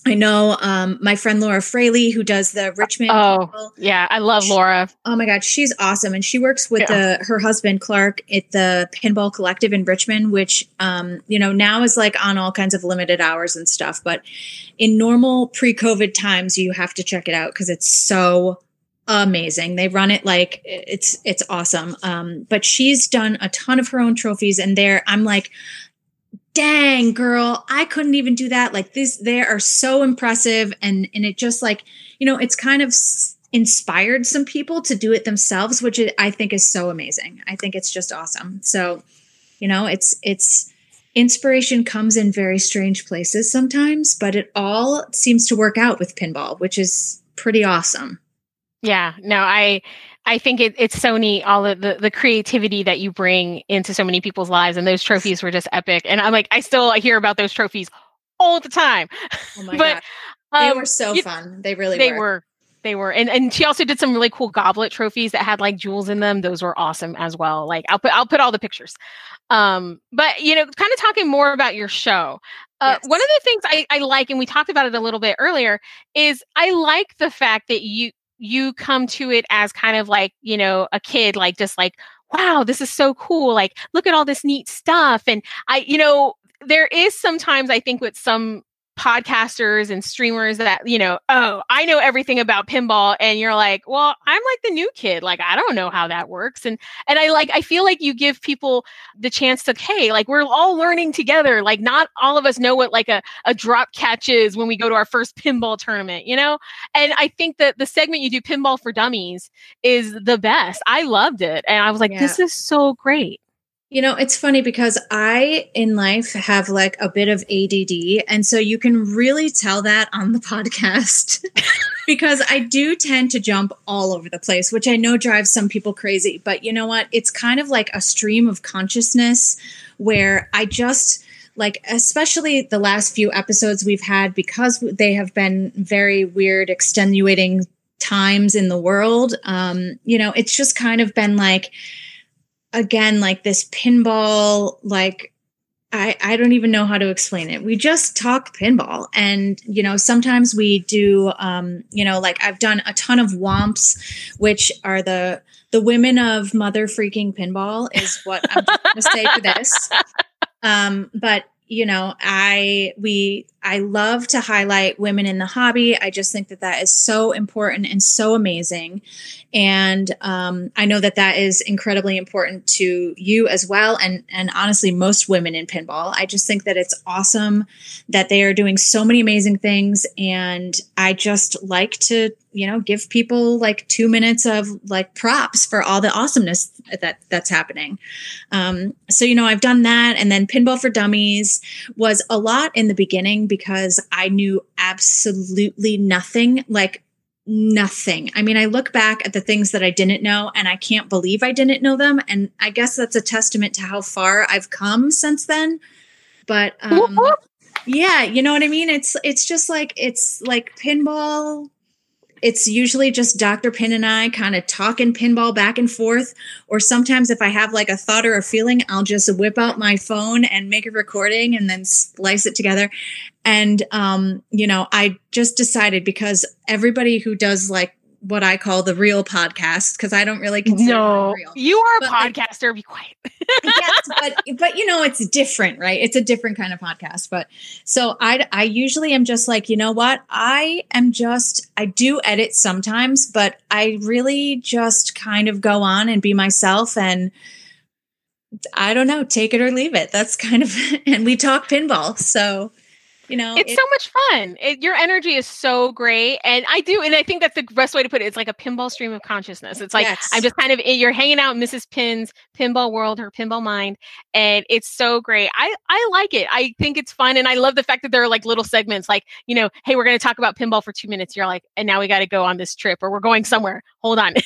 I know um, my friend Laura Fraley, who does the Richmond. Oh, people. yeah, I love Laura. oh my God, she's awesome, and she works with yeah. the her husband Clark at the Pinball Collective in Richmond, which um, you know now is like on all kinds of limited hours and stuff. But in normal pre-COVID times, you have to check it out because it's so amazing. They run it like it's it's awesome. Um, but she's done a ton of her own trophies, and there I'm like, dang girl i couldn't even do that. Like this they are so impressive. And and it just like you know it's kind of inspired some people to do it themselves which i think is so amazing. I think it's just awesome. So you know it's it's inspiration comes in very strange places sometimes but it all seems to work out with pinball which is pretty awesome. Yeah no i I think it, it's so neat, all the, the, the creativity that you bring into so many people's lives, and those trophies were just epic. And I'm like, I still hear about those trophies all the time. Oh my but, god, they um, were so you, fun. They really they were. were. They were, and and she also did some really cool goblet trophies that had like jewels in them. Those were awesome as well. Like I'll put I'll put all the pictures. Um, but you know, kind of talking more about your show. Uh, yes. One of the things I, I like, and we talked about it a little bit earlier, is I like the fact that you you come to it as kind of like, you know, a kid, like just like, wow, this is so cool. Like, look at all this neat stuff. And I, you know, there is sometimes I think with some podcasters and streamers that you know oh i know everything about pinball. And you're like well i'm like the new kid. Like i don't know how that works. And and i like i feel like you give people the chance to hey like we're all learning together. Like not all of us know what like a, a drop catch is when we go to our first pinball tournament you know? And i think that the segment you do pinball for dummies is the best. I loved it. And i was like yeah. this is so great You know, it's funny because I in life have like a bit of ADD. And so you can really tell that on the podcast because I do tend to jump all over the place, which I know drives some people crazy. But you know what? It's kind of like a stream of consciousness where I just like, especially the last few episodes we've had, because they have been very weird, extenuating times in the world. Um, you know, it's just kind of been like, again like this pinball like I, I don't even know how to explain it. We just talk pinball. And, you know, sometimes we do, um, you know, like I've done a ton of WOMPs, which are the, the women of mother freaking pinball is what I'm going to say for this. Um, but, you know, I, we, I love to highlight women in the hobby. I just think that that is so important and so amazing. And um, I know that that is incredibly important to you as well. And, and honestly, most women in pinball. I just think that it's awesome that they are doing so many amazing things. And I just like to, you know, give people like two minutes of like props for all the awesomeness that that's happening. Um, so, you know, I've done that. And then Pinball for Dummies was a lot in the beginning because I knew absolutely nothing. Like, nothing. I mean, I look back at the things that I didn't know and I can't believe I didn't know them. And I guess that's a testament to how far I've come since then. But um, yeah, you know what I mean? It's it's just like it's like pinball it's usually just Dr. Pin and I kind of talking pinball back and forth. Or sometimes if I have like a thought or a feeling, I'll just whip out my phone and make a recording and then splice it together. And, um, you know, I just decided because everybody who does like what I call the real podcast because I don't really consider no. You are a but podcaster. Like, be quiet. yes, but but you know it's different, right? It's a different kind of podcast. But so I I usually am just like you know what I am just I do edit sometimes, but I really just kind of go on and be myself and. I don't know, take it or leave it. That's kind of, and we talk pinball. So you know it's it, so much fun it, your energy is so great and i do and i think that's the best way to put it it's like a pinball stream of consciousness it's like yes. i'm just kind of you're hanging out in mrs pin's pinball world her pinball mind and it's so great. I i like it. I think it's fun and i love the fact that there are like little segments like you know hey we're going to talk about pinball for two minutes. You're like and now we got to go on this trip or we're going somewhere. Hold on.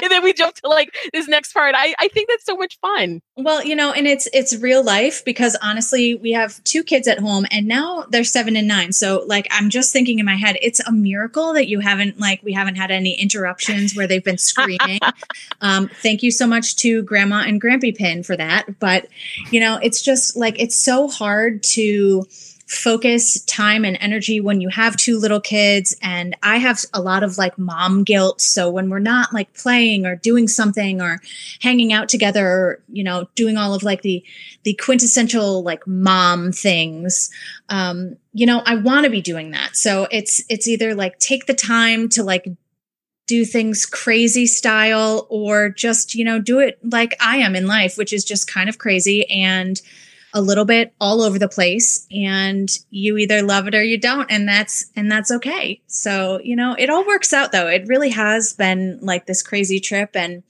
And then we jump to like this next part. I i think that's so much fun. Well you know and it's it's real life because honestly we have two kids at home and now they're seven and nine. So like I'm just thinking in my head, it's a miracle that you haven't like we haven't had any interruptions where they've been screaming. um, thank you so much to Grandma and Grampy Pin for that. But you know, it's just like it's so hard to focus time and energy when you have two little kids and i have a lot of like mom guilt so when we're not like playing or doing something or hanging out together or you know doing all of like the the quintessential like mom things um you know i want to be doing that so it's it's either like take the time to like do things crazy style or just you know do it like i am in life which is just kind of crazy and a little bit all over the place. And you either love it or you don't and that's and that's okay. So you know it all works out though. It really has been like this crazy trip and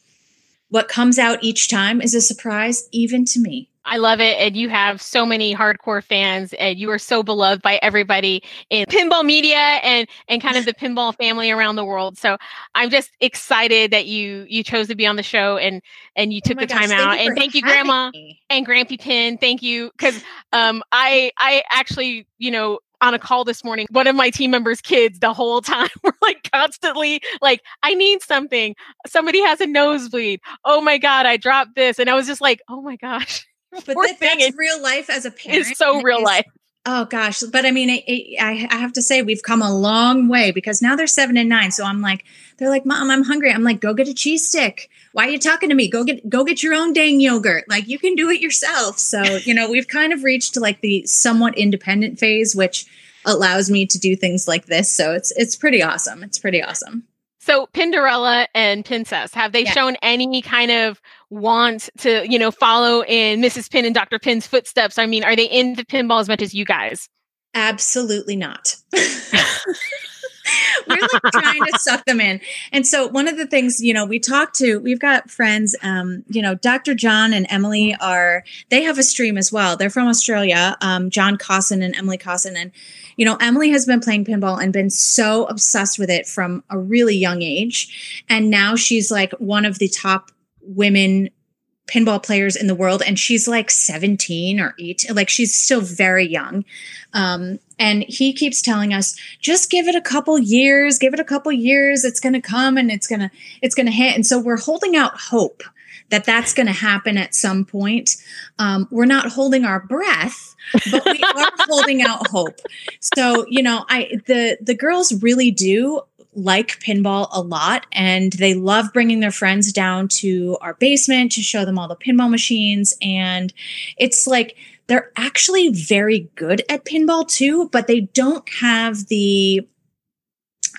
what comes out each time is a surprise even to me I love it. And you have so many hardcore fans and you are so beloved by everybody in pinball media and, and kind of the pinball family around the world. So I'm just excited that you, you chose to be on the show and, and you oh took oh the time gosh, out and thank you, grandma me. and Grampy Pin. Thank you. Cause, um, I, I actually, you know, on a call this morning, one of my team members' kids the whole time were like constantly like, I need something. Somebody has a nosebleed. Oh my God, I dropped this. And I was just like, oh my gosh but that, that's real life as a parent. It's so real life. Oh gosh, but I mean, it, it, I, I have to say we've come a long way because now they're seven and nine. So I'm like, they're like, Mom, I'm hungry. I'm like, go get a cheese stick. Why are you talking to me? Go get go get your own dang yogurt. Like you can do it yourself. So you know, we've kind of reached like the somewhat independent phase, which allows me to do things like this. So it's it's pretty awesome. It's pretty awesome. So Pinderella and Princess, have they yeah. shown any kind of want to, you know, follow in Mrs. Pin and Dr. Pin's footsteps? I mean, are they into pinball as much as you guys? Absolutely not. we're like trying to suck them in. And so one of the things, you know, we talk to, we've got friends, um, you know, Dr. John and Emily are, they have a stream as well. They're from Australia, um, John Cosson and Emily Cosson. And, you know, Emily has been playing pinball and been so obsessed with it from a really young age. And now she's like one of the top women pinball players in the world and she's like 17 or 18 like she's still very young um, and he keeps telling us just give it a couple years give it a couple years. It's going to come and it's going to it's going to hit. And so we're holding out hope that that's going to happen at some point. Um, we're not holding our breath but we are holding out hope. So you know i the the girls really do like pinball a lot and they love bringing their friends down to our basement to show them all the pinball machines. And it's like they're actually very good at pinball too, but they don't have the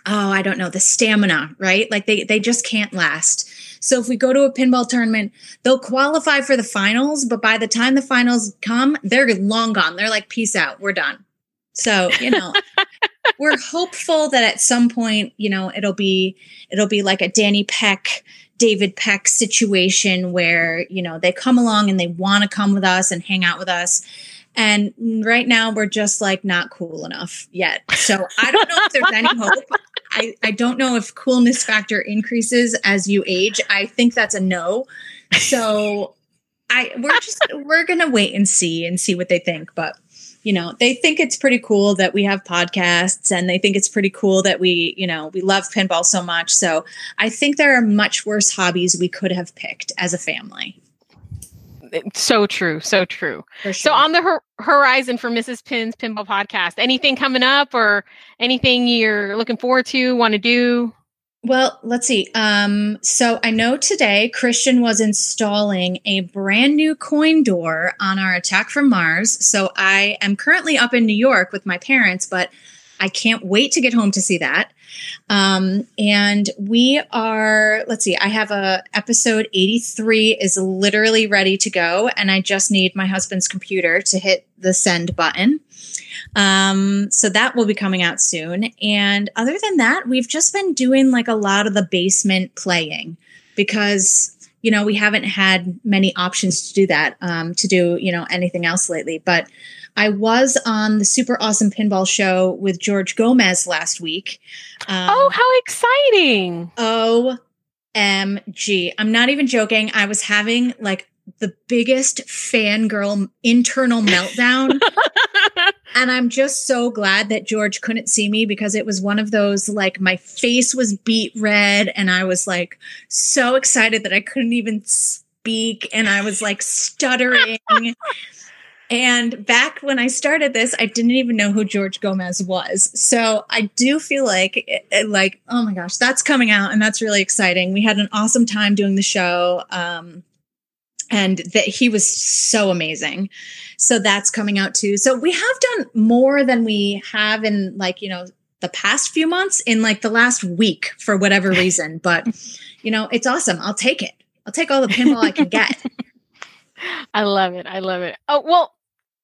oh, I don't know, the stamina, right? Like they they just can't last. So if we go to a pinball tournament, they'll qualify for the finals, but by the time the finals come, they're long gone. They're like, peace out, we're done. So, you know, we're hopeful that at some point, you know, it'll be it'll be like a Danny Peck, David Peck situation where, you know, they come along and they want to come with us and hang out with us. And right now we're just like not cool enough yet. So I don't know if there's any hope. I, I don't know if coolness factor increases as you age. I think that's a no. So I we're just we're gonna wait and see and see what they think. But you know, they think it's pretty cool that we have podcasts and they think it's pretty cool that we, you know, we love pinball so much. So I think there are much worse hobbies we could have picked as a family. So true. So true. Sure. So on the hor- horizon for Mrs. Pin's Pinball Podcast, anything coming up or anything you're looking forward to, want to do? Well, let's see. Um, so I know today Christian was installing a brand new coin door on our Attack from Mars. So I am currently up in New York with my parents, but I can't wait to get home to see that. Um, and we are, let's see, I have a episode 83 is literally ready to go, and I just need my husband's computer to hit the send button. Um, so that will be coming out soon. And other than that, we've just been doing like a lot of the basement playing because you know we haven't had many options to do that um, to do you know anything else lately. But i was on the super awesome pinball show with george gomez last week. Um, oh how exciting. Omg i'm not even joking. I was having like the biggest fangirl internal meltdown. and I'm just so glad that George couldn't see me because it was one of those like my face was beat red and I was like so excited that I couldn't even speak and I was like stuttering. and back when I started this, I didn't even know who George Gomez was. So I do feel like like oh my gosh, that's coming out and that's really exciting. We had an awesome time doing the show. Um and that he was so amazing. So that's coming out too. So we have done more than we have in like, you know, the past few months in like the last week for whatever reason, but you know, it's awesome. I'll take it. I'll take all the pinball I can get. I love it. I love it. Oh, well,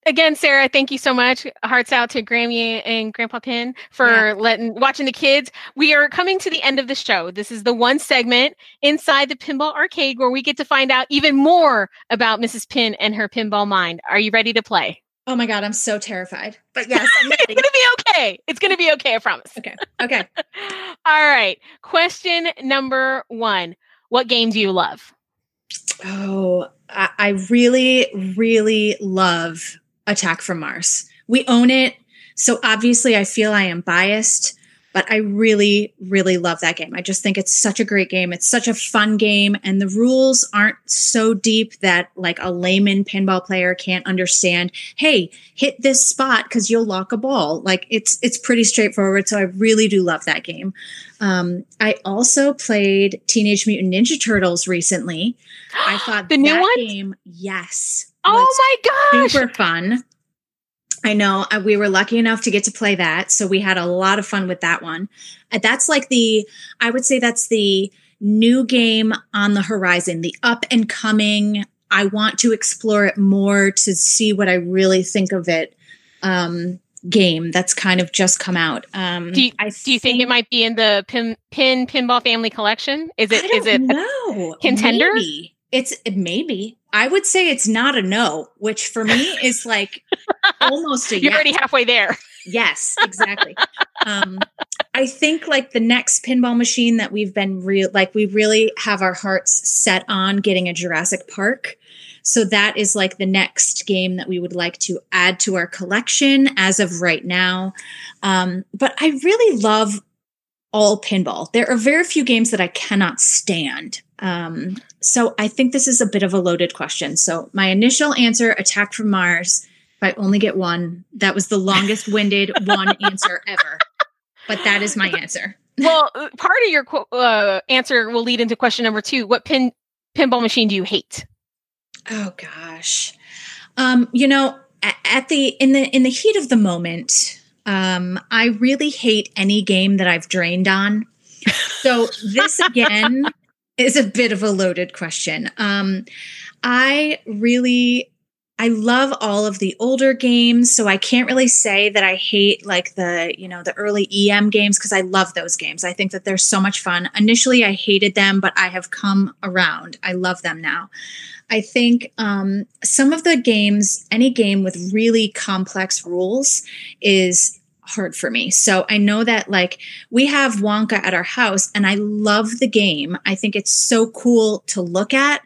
again, Sarah, thank you so much. Hearts out to Grammy and Grandpa Pin for yeah. letting watching the kids. We are coming to the end of the show. This is the one segment inside the Pinball Arcade where we get to find out even more about Mrs. Pin and her pinball mind. Are you ready to play? Oh my god, I'm so terrified. But yes, it's gonna be okay. It's gonna be okay. I promise. Okay. Okay. All right. Question number one: What game do you love? Oh, I, I really, really love Attack from Mars. We own it. So obviously, I feel I am biased, but I really, really love that game. I just think it's such a great game. It's such a fun game, and the rules aren't so deep that like a layman pinball player can't understand. Hey, hit this spot because you'll lock a ball. Like it's it's pretty straightforward. So I really do love that game. Um, I also played Teenage Mutant Ninja Turtles recently. I thought the new one game, yes, Oh my gosh. Super fun. I know uh, we were lucky enough to get to play that. So we had a lot of fun with that one. Uh, that's like the, I would say that's the new game on the horizon, the up and coming. I want to explore it more to see what I really think of it. Um, game that's kind of just come out. Um, do you, I do you think, think, it might be in the pin pin pinball family collection? Is it is it no contender? Maybe. It's maybe. I would say it's not a no, which for me is like almost a You're yes. already halfway there. Yes, exactly. um, I think like the next pinball machine that we've been real like we really have our hearts set on getting a Jurassic Park. So that is like the next game that we would like to add to our collection as of right now. Um, but I really love all pinball. There are very few games that I cannot stand. Um, so I think this is a bit of a loaded question. So my initial answer, Attack from Mars. If I only get one, that was the longest winded one answer ever. But that is my answer. well, uh, part of your uh, answer will lead into question number two. What pin pinball machine do you hate? Oh gosh, um, you know, at, at the in the in the heat of the moment, um, I really hate any game that I've drained on. So this again is a bit of a loaded question. Um, I really I love all of the older games, so I can't really say that I hate like the, you know, the early EM games because I love those games. I think that they're so much fun. Initially I hated them, but I have come around. I love them now. I think um, some of the games, any game with really complex rules, is hard for me. So I know that like we have Wonka at our house and I love the game. I think it's so cool to look at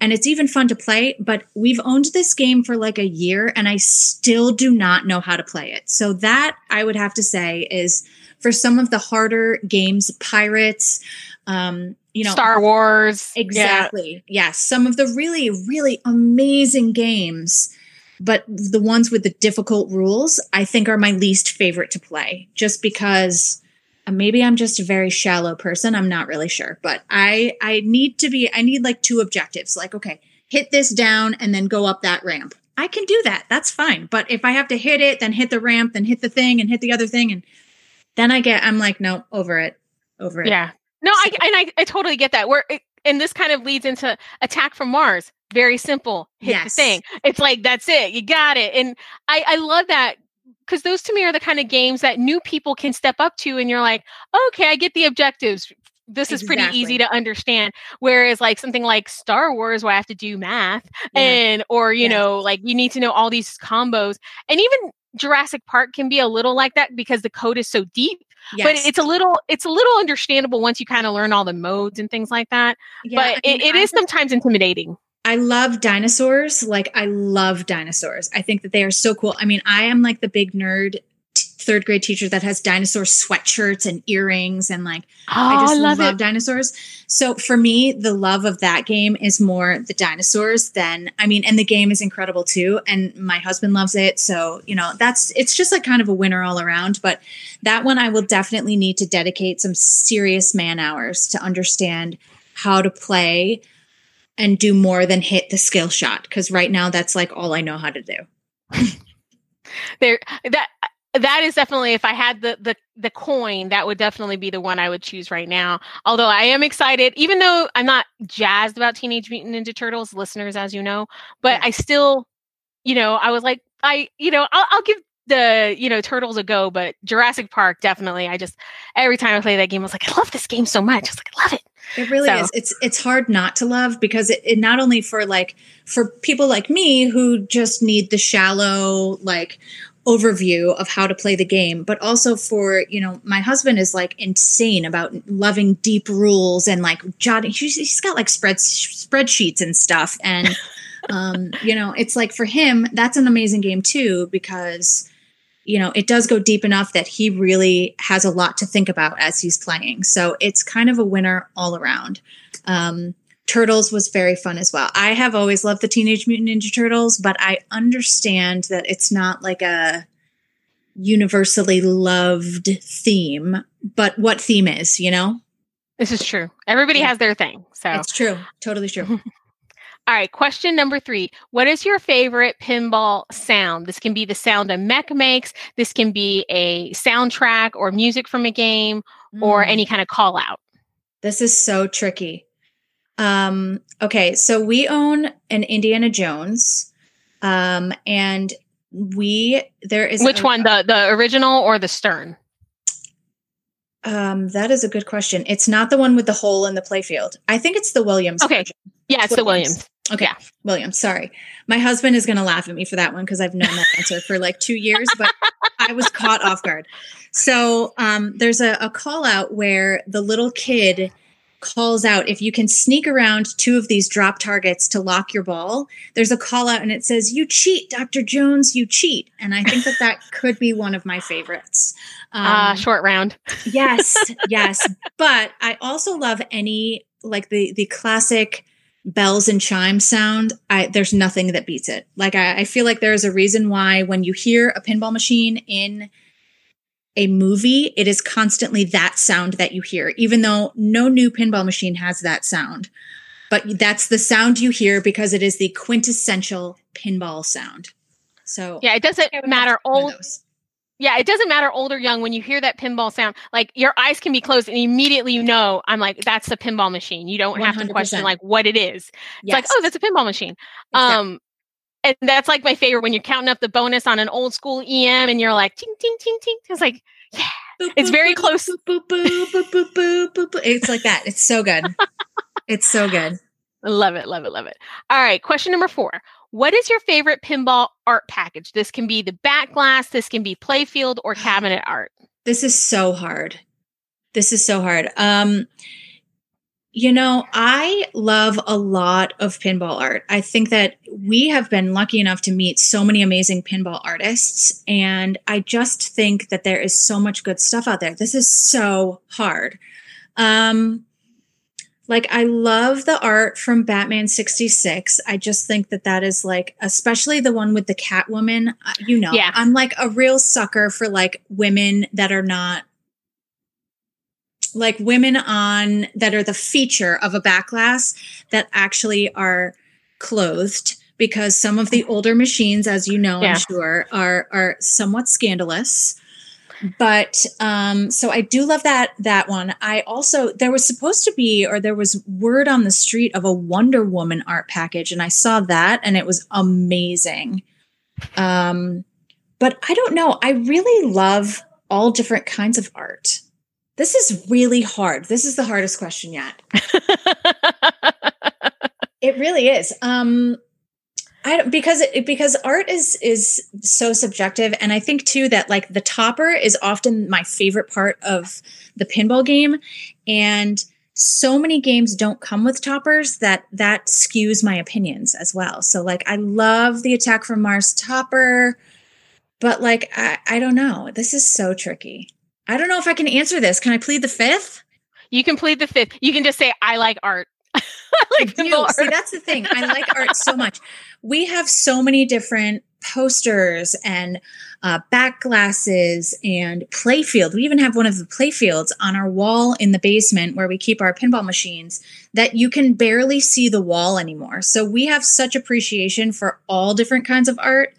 and it's even fun to play, but we've owned this game for like a year and I still do not know how to play it. So that I would have to say is for some of the harder games, Pirates, um, you know, Star Wars. Exactly. Yeah. Yes. Some of the really, really amazing games, but the ones with the difficult rules, I think are my least favorite to play just because uh, maybe I'm just a very shallow person. I'm not really sure, but I, I need to be, I need like two objectives. Like, okay, hit this down and then go up that ramp. I can do that. That's fine. But if I have to hit it, then hit the ramp, then hit the thing and hit the other thing. And then I get, I'm like, no, over it, over it. Yeah. No, I and I, I totally get that. Where and this kind of leads into Attack from Mars. Very simple. Hit yes. the thing. It's like that's it. You got it. And I I love that because those to me are the kind of games that new people can step up to and you're like, okay, I get the objectives. This is exactly. pretty easy to understand. Whereas like something like Star Wars where I have to do math yeah. and or you yeah. know, like you need to know all these combos. And even Jurassic Park can be a little like that because the code is so deep Yes. But it's a little it's a little understandable once you kind of learn all the modes and things like that. Yeah, but it, it is sometimes intimidating. I love dinosaurs. Like I love dinosaurs. I think that they are so cool. I mean, I am like the big nerd third grade teacher that has dinosaur sweatshirts and earrings and like oh, I just love, love dinosaurs. So for me, the love of that game is more the dinosaurs than I mean, and the game is incredible too. And my husband loves it. So, you know, that's it's just like kind of a winner all around. But that one I will definitely need to dedicate some serious man hours to understand how to play and do more than hit the skill shot. Cause right now that's like all I know how to do. there that that is definitely if I had the the the coin, that would definitely be the one I would choose right now. Although I am excited, even though I'm not jazzed about Teenage Mutant Ninja Turtles, listeners, as you know, but yeah. I still, you know, I was like, I, you know, I'll, I'll give the you know turtles a go but jurassic park definitely i just every time i play that game i was like i love this game so much i was like i love it it really so. is it's it's hard not to love because it, it not only for like for people like me who just need the shallow like overview of how to play the game but also for you know my husband is like insane about loving deep rules and like jotting he's got like spread spreadsheets and stuff and um you know it's like for him that's an amazing game too because you know it does go deep enough that he really has a lot to think about as he's playing so it's kind of a winner all around um Turtles was very fun as well. I have always loved the Teenage Mutant Ninja Turtles, but I understand that it's not like a universally loved theme, but what theme is, you know? This is true. Everybody yeah. has their thing. So it's true. Totally true. All right, question number three. What is your favorite pinball sound? This can be the sound a mech makes. This can be a soundtrack or music from a game mm. or any kind of call out. This is so tricky. Um, okay, so we own an Indiana Jones, um, and we there is Which a- one? The the original or the Stern? Um, that is a good question. It's not the one with the hole in the playfield. I think it's the Williams. Okay. version. Yeah, it's the Williams. Williams. Okay, Yeah. Williams. Sorry, my husband is going to laugh at me for that one because I've known that answer for like two years, but I was caught off guard. So um, there's a, a call out where the little kid calls out if you can sneak around two of these drop targets to lock your ball. There's a call out and it says, "You cheat, Doctor Jones. You cheat." And I think that that could be one of my favorites. Ah, Um, short round. yes yes but i also love any like the the classic bells and chimes sound i there's nothing that beats it. Like I, I feel like there's a reason why when you hear a pinball machine in a movie it is constantly that sound that you hear even though no new pinball machine has that sound. But that's the sound you hear because it is the quintessential pinball sound. So Yeah, it doesn't I would have matter old. Yeah, it doesn't matter old or young. When you hear that pinball sound, like your eyes can be closed and immediately you know, I'm like, that's the pinball machine. You don't have to question like what it is. It's like, oh, that's a pinball machine. Exactly. Um, and that's like my favorite when you're counting up the bonus on an old school EM and you're like, ting, ting, ting, ting. It's like, Boop, It's boop, very boop, close. It's like that. It's so good. it's so good. Love it, love it, love it. All right, question number four. What is your favorite pinball art package? This can be the back glass, this can be playfield or cabinet art. This is so hard. This is so hard. Um, you know, I love a lot of pinball art. I think that we have been lucky enough to meet so many amazing pinball artists. And I just think that there is so much good stuff out there. This is so hard. Um, like I love the art from Batman 66. I just think that that is like especially the one with the Catwoman, uh, you know. Yeah. I'm like a real sucker for like women that are not like women on that are the feature of a back glass that actually are clothed because some of the older machines as you know Yeah. I'm sure are are somewhat scandalous but um so i do love that that one. I also there was supposed to be or there was word on the street of a wonder woman art package and i saw that and it was amazing. Um but i don't know. I really love all different kinds of art. This is really hard. This is the hardest question yet. It really is. Um I don't- because because art is is so subjective and I think too that like the topper is often my favorite part of the pinball game and so many games don't come with toppers that that skews my opinions as well. So like I love the attack from Mars topper but like I I don't know. This is so tricky. I don't know if I can answer this. Can I plead the fifth? you can plead the fifth. You can just say, I like art. Like do. pinball See, that's the thing. I like art so much. We have so many different posters and uh, back glasses and playfield. We even have one of the playfields on our wall in the basement where we keep our pinball machines that you can barely see the wall anymore. So we have such appreciation for all different kinds of art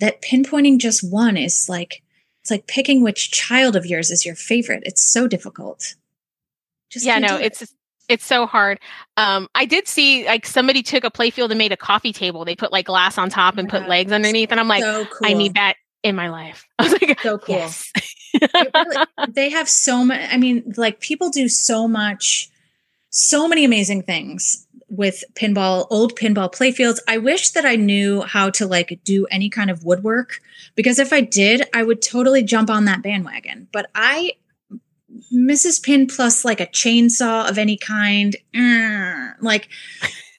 that pinpointing just one is like it's like picking which child of yours is your favorite. It's so difficult. Just yeah, no, it. it's it's so hard. Um, I did see like somebody took a playfield and made a coffee table. They put like glass on top and put legs underneath, and I'm like, so cool. I need that in my life. I was like, So cool. yes. Really- they have so much i mean like people do so much so many amazing things with pinball old pinball playfields i wish that i knew how to like do any kind of woodwork because if i did i would totally jump on that bandwagon but i mrs pin plus like a chainsaw of any kind mm, like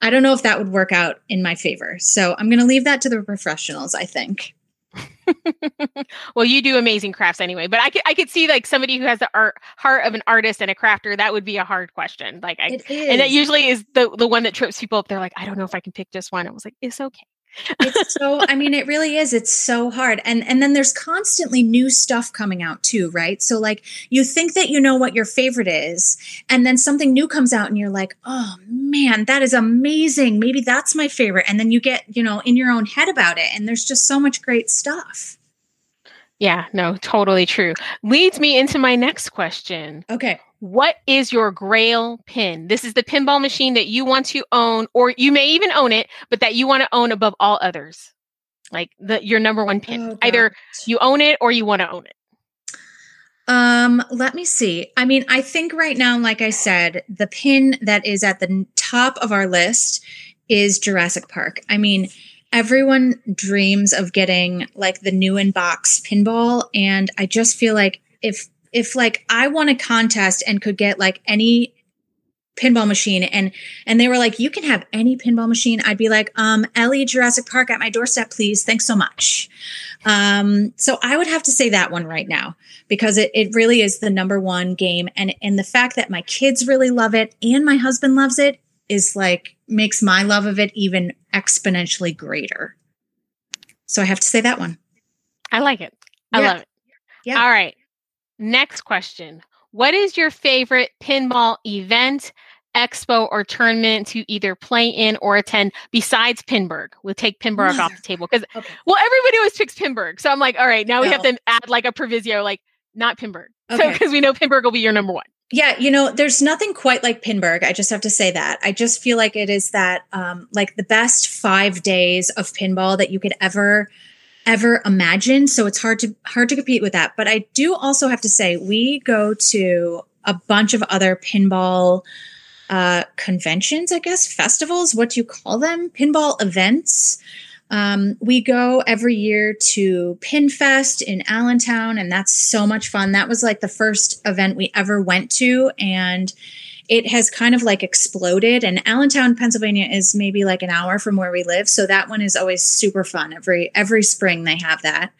i don't know if that would work out in my favor so i'm going to leave that to the professionals i think well, you do amazing crafts anyway, but I could I could see like somebody who has the art heart of an artist and a crafter. That would be a hard question. Like I, and that usually is the the one that trips people up. They're like, I don't know if I can pick just one. I was like, it's okay. It's so i mean it really is. It's so hard. And and then there's constantly new stuff coming out too right? So like you think that you know what your favorite is and then something new comes out and you're like oh man that is amazing. Maybe that's my favorite. And then you get you know in your own head about it and there's just so much great stuff Yeah, no, totally true. Leads me into my next question. okay What is your grail pin? This is the pinball machine that you want to own, or you may even own it, but that you want to own above all others. Like the your number one pin. Oh, Either you own it or you want to own it. Um, let me see. I mean, I think right now, like I said, the pin that is at the top of our list is Jurassic Park. I mean, everyone dreams of getting like the new in box pinball, and I just feel like if if like I won a contest and could get like any pinball machine and and they were like you can have any pinball machine i'd be like um ellie jurassic park at my doorstep please. Thanks so much. Um so i would have to say that one right now because it, it really is the number one game and and the fact that my kids really love it and my husband loves it is like makes my love of it even exponentially greater so i have to say that one I like it. I Yeah. love it. Yeah. All right. Next question. What is your favorite pinball event, expo, or tournament to either play in or attend besides Pinburgh? We'll take Pinburgh off the table because, okay well, everybody always picks Pinburgh. So I'm like, all right, now we have to add like a proviso, like not Pinburgh. So because we know Pinburgh will be your number one. Yeah, you know, there's nothing quite like Pinburgh. I just have to say that. I just feel like it is that um like the best 5 days of pinball that you could ever ever imagine, so it's hard to hard to compete with that. But I do also have to say we go to a bunch of other pinball uh conventions, I guess, festivals, what do you call them? Pinball events. Um, we go every year to Pinfest in Allentown, and that's so much fun. That was like the first event we ever went to, and it has kind of like exploded. And Allentown, Pennsylvania, is maybe like an hour from where we live, so that one is always super fun. Every every spring they have that.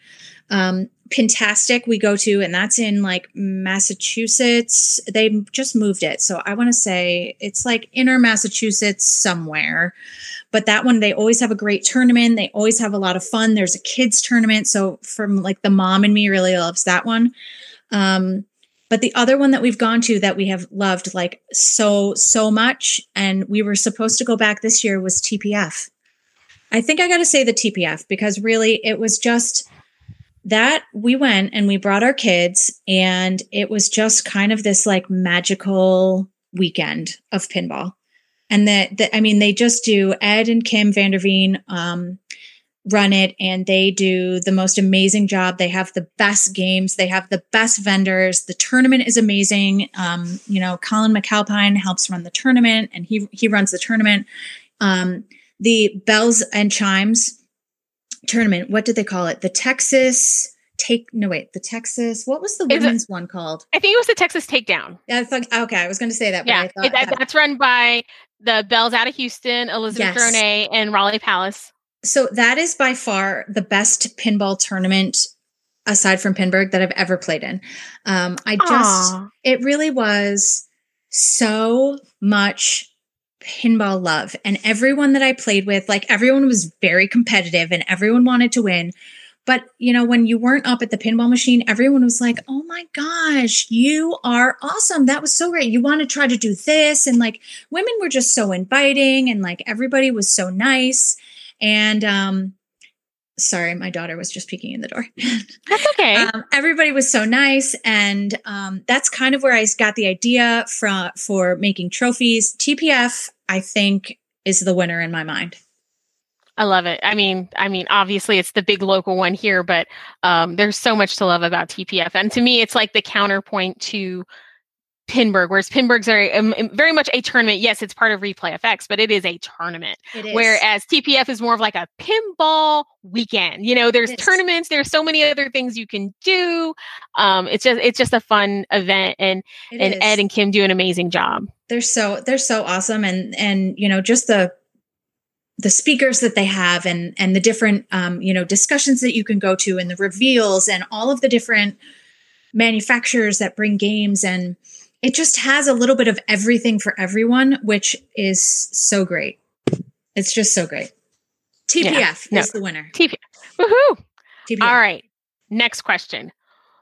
Um, Pintastic we go to, and that's in like Massachusetts. They just moved it, so I want to say it's like inner Massachusetts somewhere but that one they always have a great tournament. They always have a lot of fun. There's a kids tournament. So from like the mom and me really loves that one. Um but the other one that we've gone to that we have loved like so so much and we were supposed to go back this year was tpf i think i got to say the tpf because really it was just that we went and we brought our kids and it was just kind of this like magical weekend of pinball and that, that I mean, they just do Ed and Kim Vanderveen um, run it, and they do the most amazing job. They have the best games, they have the best vendors. The tournament is amazing. Um, you know, Colin MacAlpine helps run the tournament, and he he runs the tournament. Um, the Belles and Chimes tournament. What did they call it? The Texas take no wait the texas what was the Is it- women's one called I think it was the Texas Takedown. i thought okay i was going to say that but Yeah, I thought it- that- that's run by the Belles out of Houston, Elizabeth Yes. And Raleigh Palace. So that is by far the best pinball tournament aside from Pinburgh that I've ever played in. Um, I just, Aw. it really was so much pinball love. And everyone that I played with, like everyone was very competitive and everyone wanted to win. But, you know, when you weren't up at the pinball machine, everyone was like, oh my gosh, you are awesome. That was so great. You want to try to do this. And like women were just so inviting and like everybody was so nice. And, um, sorry, my daughter was just peeking in the door. That's okay. um, everybody was so nice. And, um, that's kind of where I got the idea from, for making trophies. TPF, I think, is the winner in my mind. I love it. I mean, I mean, obviously it's the big local one here, but um, there's so much to love about TPF, and to me, it's like the counterpoint to Pinburgh, whereas Pinburgh's very, um, um, very much a tournament. Yes, it's part of Replay FX, but it is a tournament. It is. Whereas TPF is more of like a pinball weekend. You know, there's tournaments, there's so many other things you can do. Um, it's just, it's just a fun event, and It and is. Ed and Kim do an amazing job. they're so they're so awesome and and you know just the the speakers that they have and and the different um you know discussions that you can go to and the reveals and all of the different manufacturers that bring games and it just has a little bit of everything for everyone which is so great it's just so great tpf no. is the winner TPF, woohoo! tpf All right, next question.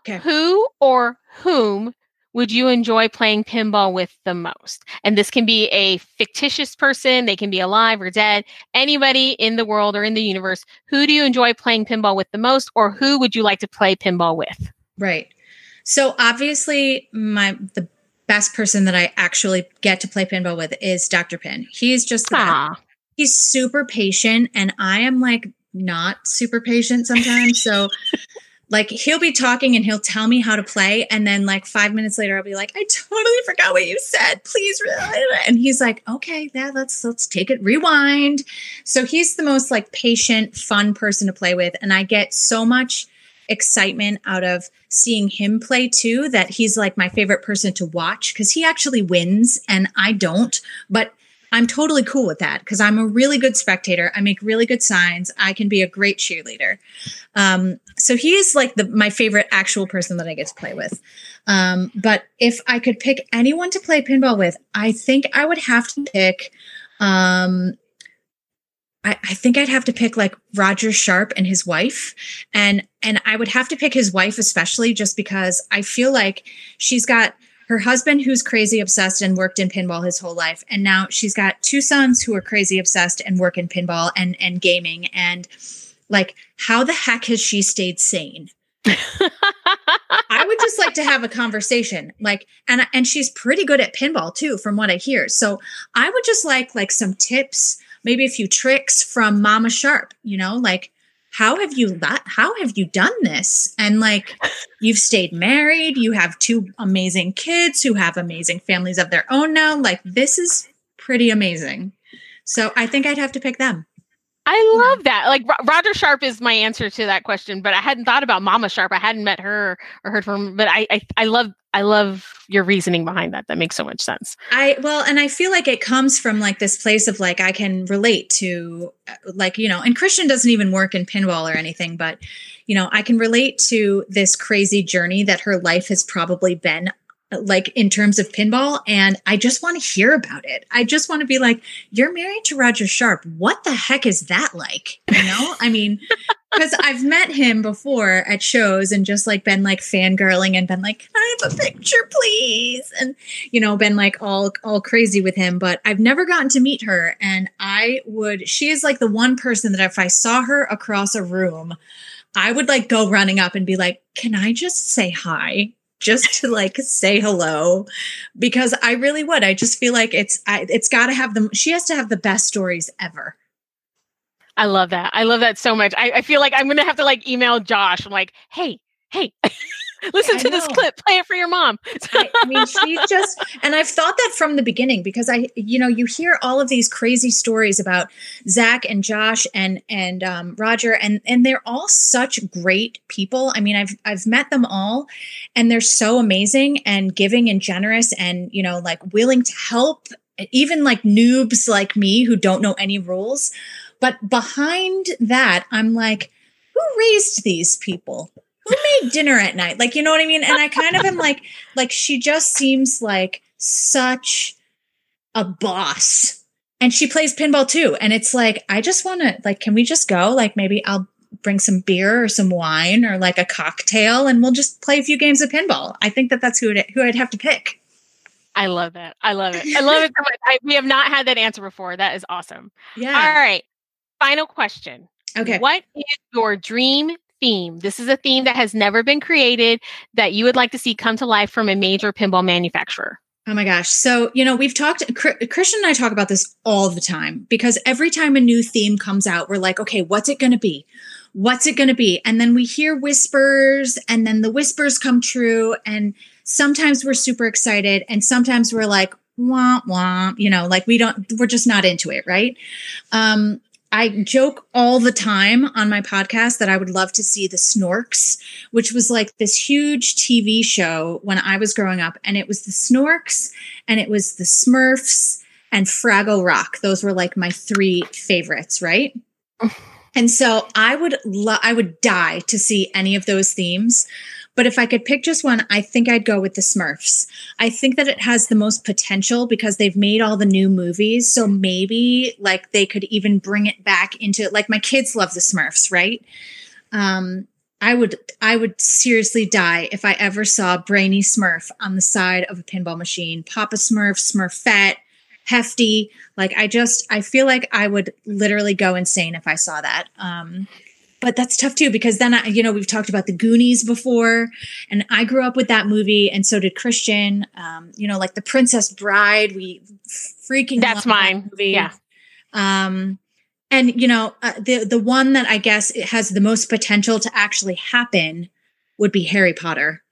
Okay. Who or whom would you enjoy playing pinball with the most? And this can be a fictitious person, they can be alive or dead, anybody in the world or in the universe. Who do you enjoy playing pinball with the most, or who would you like to play pinball with? Right. So obviously my the best person that I actually get to play pinball with is Dr. Pin. He's just the. He's super patient and I am like not super patient sometimes. So like he'll be talking and he'll tell me how to play and then like 5 minutes later I'll be like I totally forgot what you said. Please and he's like, "Okay, yeah, let's let's take it rewind." So he's the most like patient, fun person to play with and I get so much excitement out of seeing him play too that he's like my favorite person to watch because he actually wins and I don't. But I'm totally cool with that because I'm a really good spectator. I make really good signs. I can be a great cheerleader. Um, so he is like the my favorite actual person that I get to play with. Um, but if I could pick anyone to play pinball with, I think I would have to pick. Um, I, I think I'd have to pick like Roger Sharp and his wife, and and I would have to pick his wife especially just because I feel like she's got her husband who's crazy obsessed and worked in pinball his whole life and now she's got two sons who are crazy obsessed and work in pinball and and gaming and like how the heck has she stayed sane I would just like to have a conversation like and and she's pretty good at pinball too from what I hear. So I would just like like some tips, maybe a few tricks from Mama Sharp, you know, like how have you that how have you done this? And like you've stayed married you have two amazing kids who have amazing families of their own now like this is pretty amazing. So i think i'd have to pick them I love that. Like Roger Sharp is my answer to that question, but I hadn't thought about Mama Sharp. I hadn't met her or heard from. But I, I, I love, I love your reasoning behind that. That makes so much sense. I well, and I feel like it comes from like this place of like I can relate to, uh, like you know, and Christian doesn't even work in pinball or anything, but you know, I can relate to this crazy journey that her life has probably been like in terms of pinball and I just want to hear about it. I just want to be like, you're married to Roger Sharp. What the heck is that like? You know? I mean, because I've met him before at shows and just like been like fangirling and been like, Can I have a picture, please? And you know, been like all all crazy with him. But I've never gotten to meet her. And I would she is like the one person that if I saw her across a room, I would like go running up and be like, Can I just say hi? Just to like say hello because I really would. I just feel like it's I, it's got to have them. She has to have the best stories ever. I love that. I love that so much. I, I feel like I'm gonna have to like email Josh. I'm like, hey, hey, Listen to this clip. Play it for your mom. I, I, mean, she just, and I've thought that from the beginning because I, you know, you hear all of these crazy stories about Zach and Josh and and um, Roger, and and they're all such great people. I mean, I've I've met them all, and they're so amazing and giving and generous, and you know, like willing to help even like noobs like me who don't know any rules. But behind that, I'm like, who raised these people? Who made dinner at night? Like, you know what I mean? And I kind of am like, like she just seems like such a boss. And she plays pinball too. And it's like, I just want to, like, can we just go? Like, maybe I'll bring some beer or some wine or like a cocktail and we'll just play a few games of pinball. I think that that's who, it, who I'd have to pick. I love that. I love it. I love it so much. I, we have not had that answer before. That is awesome. Yeah. All right. Final question. Okay. What is your dream theme. This is a theme that has never been created that you would like to see come to life from a major pinball manufacturer. Oh my gosh. So, you know, we've talked, Christian and I talk about this all the time because every time a new theme comes out, we're like, okay, what's it going to be? What's it going to be? And then we hear whispers and then the whispers come true. And sometimes we're super excited and sometimes we're like, womp womp, you know, like we don't, we're just not into it. Right. Um, I joke all the time on my podcast that I would love to see the Snorks, which was like this huge TV show when I was growing up. And it was the Snorks and it was the Smurfs and Fraggle Rock. Those were like my three favorites, right? and so I would lo- I would die to see any of those themes. But if I could pick just one, I think I'd go with the Smurfs. I think that it has the most potential because they've made all the new movies. So maybe like they could even bring it back into like my kids love the Smurfs, right? Um, I would I would seriously die if I ever saw Brainy Smurf on the side of a pinball machine. Papa Smurf, Smurfette, Hefty. Like I just I feel like I would literally go insane if I saw that. Um, but that's tough too because then I, you know we've talked about the Goonies before, and I grew up with that movie, and so did Christian. Um, you know, like the Princess Bride, we freaking that's mine. That movie. Yeah. Um, and you know, uh, the the one that I guess it has the most potential to actually happen would be Harry Potter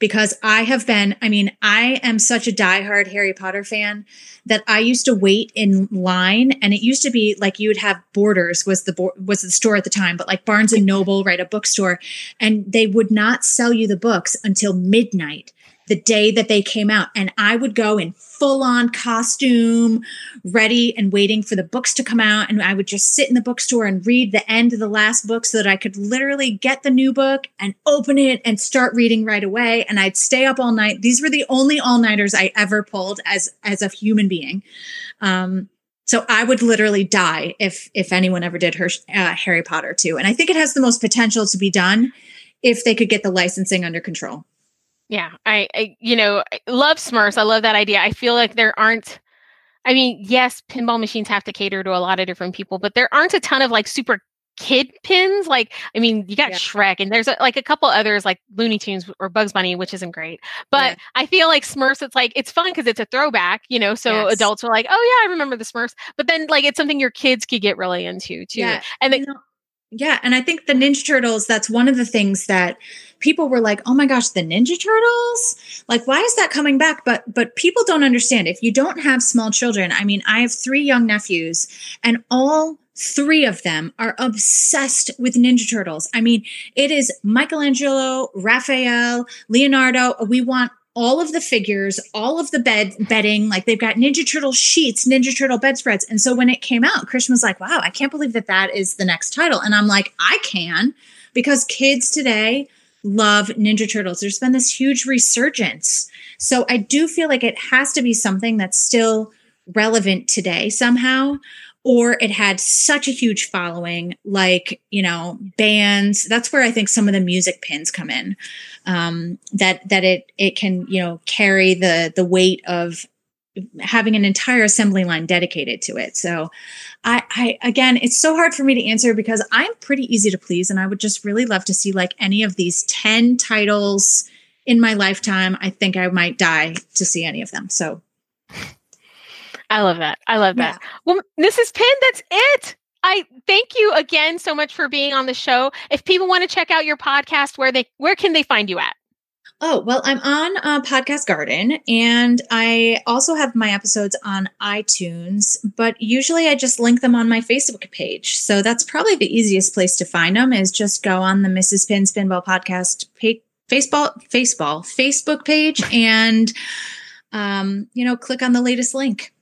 because I have been, I mean, I am such a diehard Harry Potter fan that I used to wait in line and it used to be like you would have Borders was the bo- was the store at the time, but like Barnes and Noble, right, a bookstore, and they would not sell you the books until midnight the day that they came out. And I would go in full on costume, ready and waiting for the books to come out. And I would just sit in the bookstore and read the end of the last book so that I could literally get the new book and open it and start reading right away. And I'd stay up all night. These were the only all nighters I ever pulled as, as a human being. Um, so I would literally die if if anyone ever did her uh, Harry Potter too. And I think it has the most potential to be done if they could get the licensing under control. Yeah, I, I, you know, love Smurfs. I love that idea. I feel like there aren't. I mean, yes, pinball machines have to cater to a lot of different people, but there aren't a ton of like super kid pins. Like, I mean, you got yeah. Shrek, and there's a, like a couple others like Looney Tunes or Bugs Bunny, which isn't great. But yeah. I feel like Smurfs, it's like it's fun because it's a throwback, you know. So yes. adults are like, oh yeah, I remember the Smurfs. But then like it's something your kids could get really into too. Yeah. And then. You know, yeah, and I think the Ninja Turtles, that's one of the things that people were like, "Oh my gosh, the Ninja Turtles? Like why is that coming back?" But but people don't understand. If you don't have small children, I mean, I have 3 young nephews and all three of them are obsessed with Ninja Turtles. I mean, it is Michelangelo, Raphael, Leonardo. We want all of the figures, all of the bed bedding, like they've got Ninja Turtle sheets, Ninja Turtle bedspreads. And so when it came out, Christian was like, "Wow, I can't believe that that is the next title." And I'm like, "I can," because kids today love Ninja Turtles. There's been this huge resurgence. So I do feel like it has to be something that's still relevant today somehow or it had such a huge following like you know bands. That's where i think some of the music pins come in um, that that it it can you know carry the the weight of having an entire assembly line dedicated to it. So I, I again it's so hard for me to answer because i'm pretty easy to please and i would just really love to see like any of these 10 titles in my lifetime. I think i might die to see any of them. So I love that. I love that. Yeah. Well, Mrs. Pin, that's it. I thank you again so much for being on the show. If people want to check out your podcast, where they where can they find you at? Oh, well, I'm on uh, Podcast Garden and I also have my episodes on iTunes, but usually I just link them on my Facebook page. So that's probably the easiest place to find them is just go on the Mrs. Pin's Pinball Podcast page, Facebook, Facebook, Facebook page and, um, you know, click on the latest link.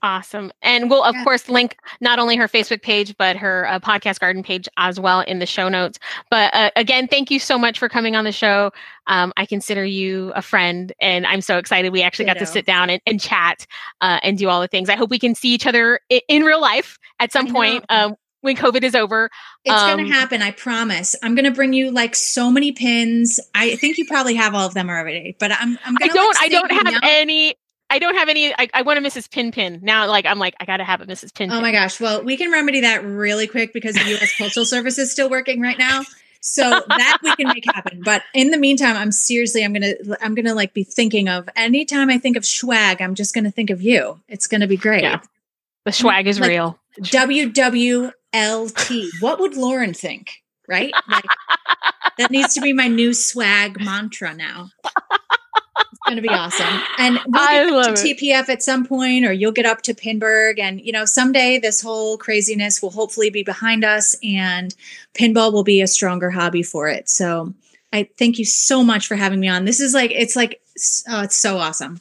Awesome. And we'll, of yeah. course, link not only her Facebook page, but her uh, podcast garden page as well in the show notes. But uh, again, thank you so much for coming on the show. Um, I consider you a friend, and I'm so excited we actually got to sit down and, and chat uh, and do all the things. I hope we can see each other in, in real life at some point um, when COVID is over. It's um, going to happen. I promise. I'm going to bring you like so many pins. I think you probably have all of them already, but I'm. I'm gonna, I don't. Like, I don't have any. I don't have any. I, I, want a Mrs. Pin Pin now. Like I'm like I gotta have a Mrs. Pin. Oh my gosh! Well, we can remedy that really quick because the U.S. Postal Service is still working right now, so that we can make happen. But in the meantime, I'm seriously, I'm gonna, I'm gonna like be thinking of anytime I think of swag, I'm just gonna think of you. It's gonna be great. Yeah. The swag is like, real. WWLT. What would Lauren think? Right? Like, that needs to be my new swag mantra now going to be awesome. And we'll I get love to it. TPF at some point, or you'll get up to Pinburgh. And, you know, someday this whole craziness will hopefully be behind us and pinball will be a stronger hobby for it. So I thank you so much for having me on. This is like, it's like, oh, it's so awesome.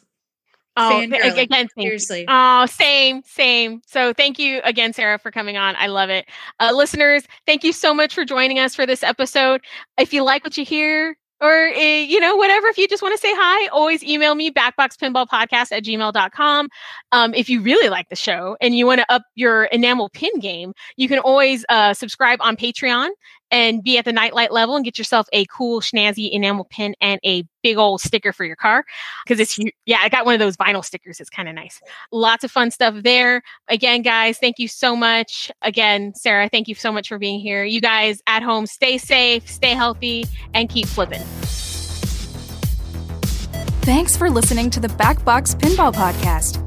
Oh, again, seriously. Oh, same, same. So thank you again, Sarah, for coming on. I love it. Uh, listeners, thank you so much for joining us for this episode. If you like what you hear, or uh, you know whatever if you just want to say hi always email me backboxpinballpodcast at gmail.com um, if you really like the show and you want to up your enamel pin game you can always uh, subscribe on patreon and be at the nightlight level and get yourself a cool snazzy enamel pin and a big old sticker for your car. Because it's yeah i got one of those vinyl stickers. It's kind of nice. Lots of fun stuff there. Again guys thank you so much. Again sarah thank you so much for being here. You guys at home stay safe stay healthy and keep flipping. Thanks for listening to the backbox pinball podcast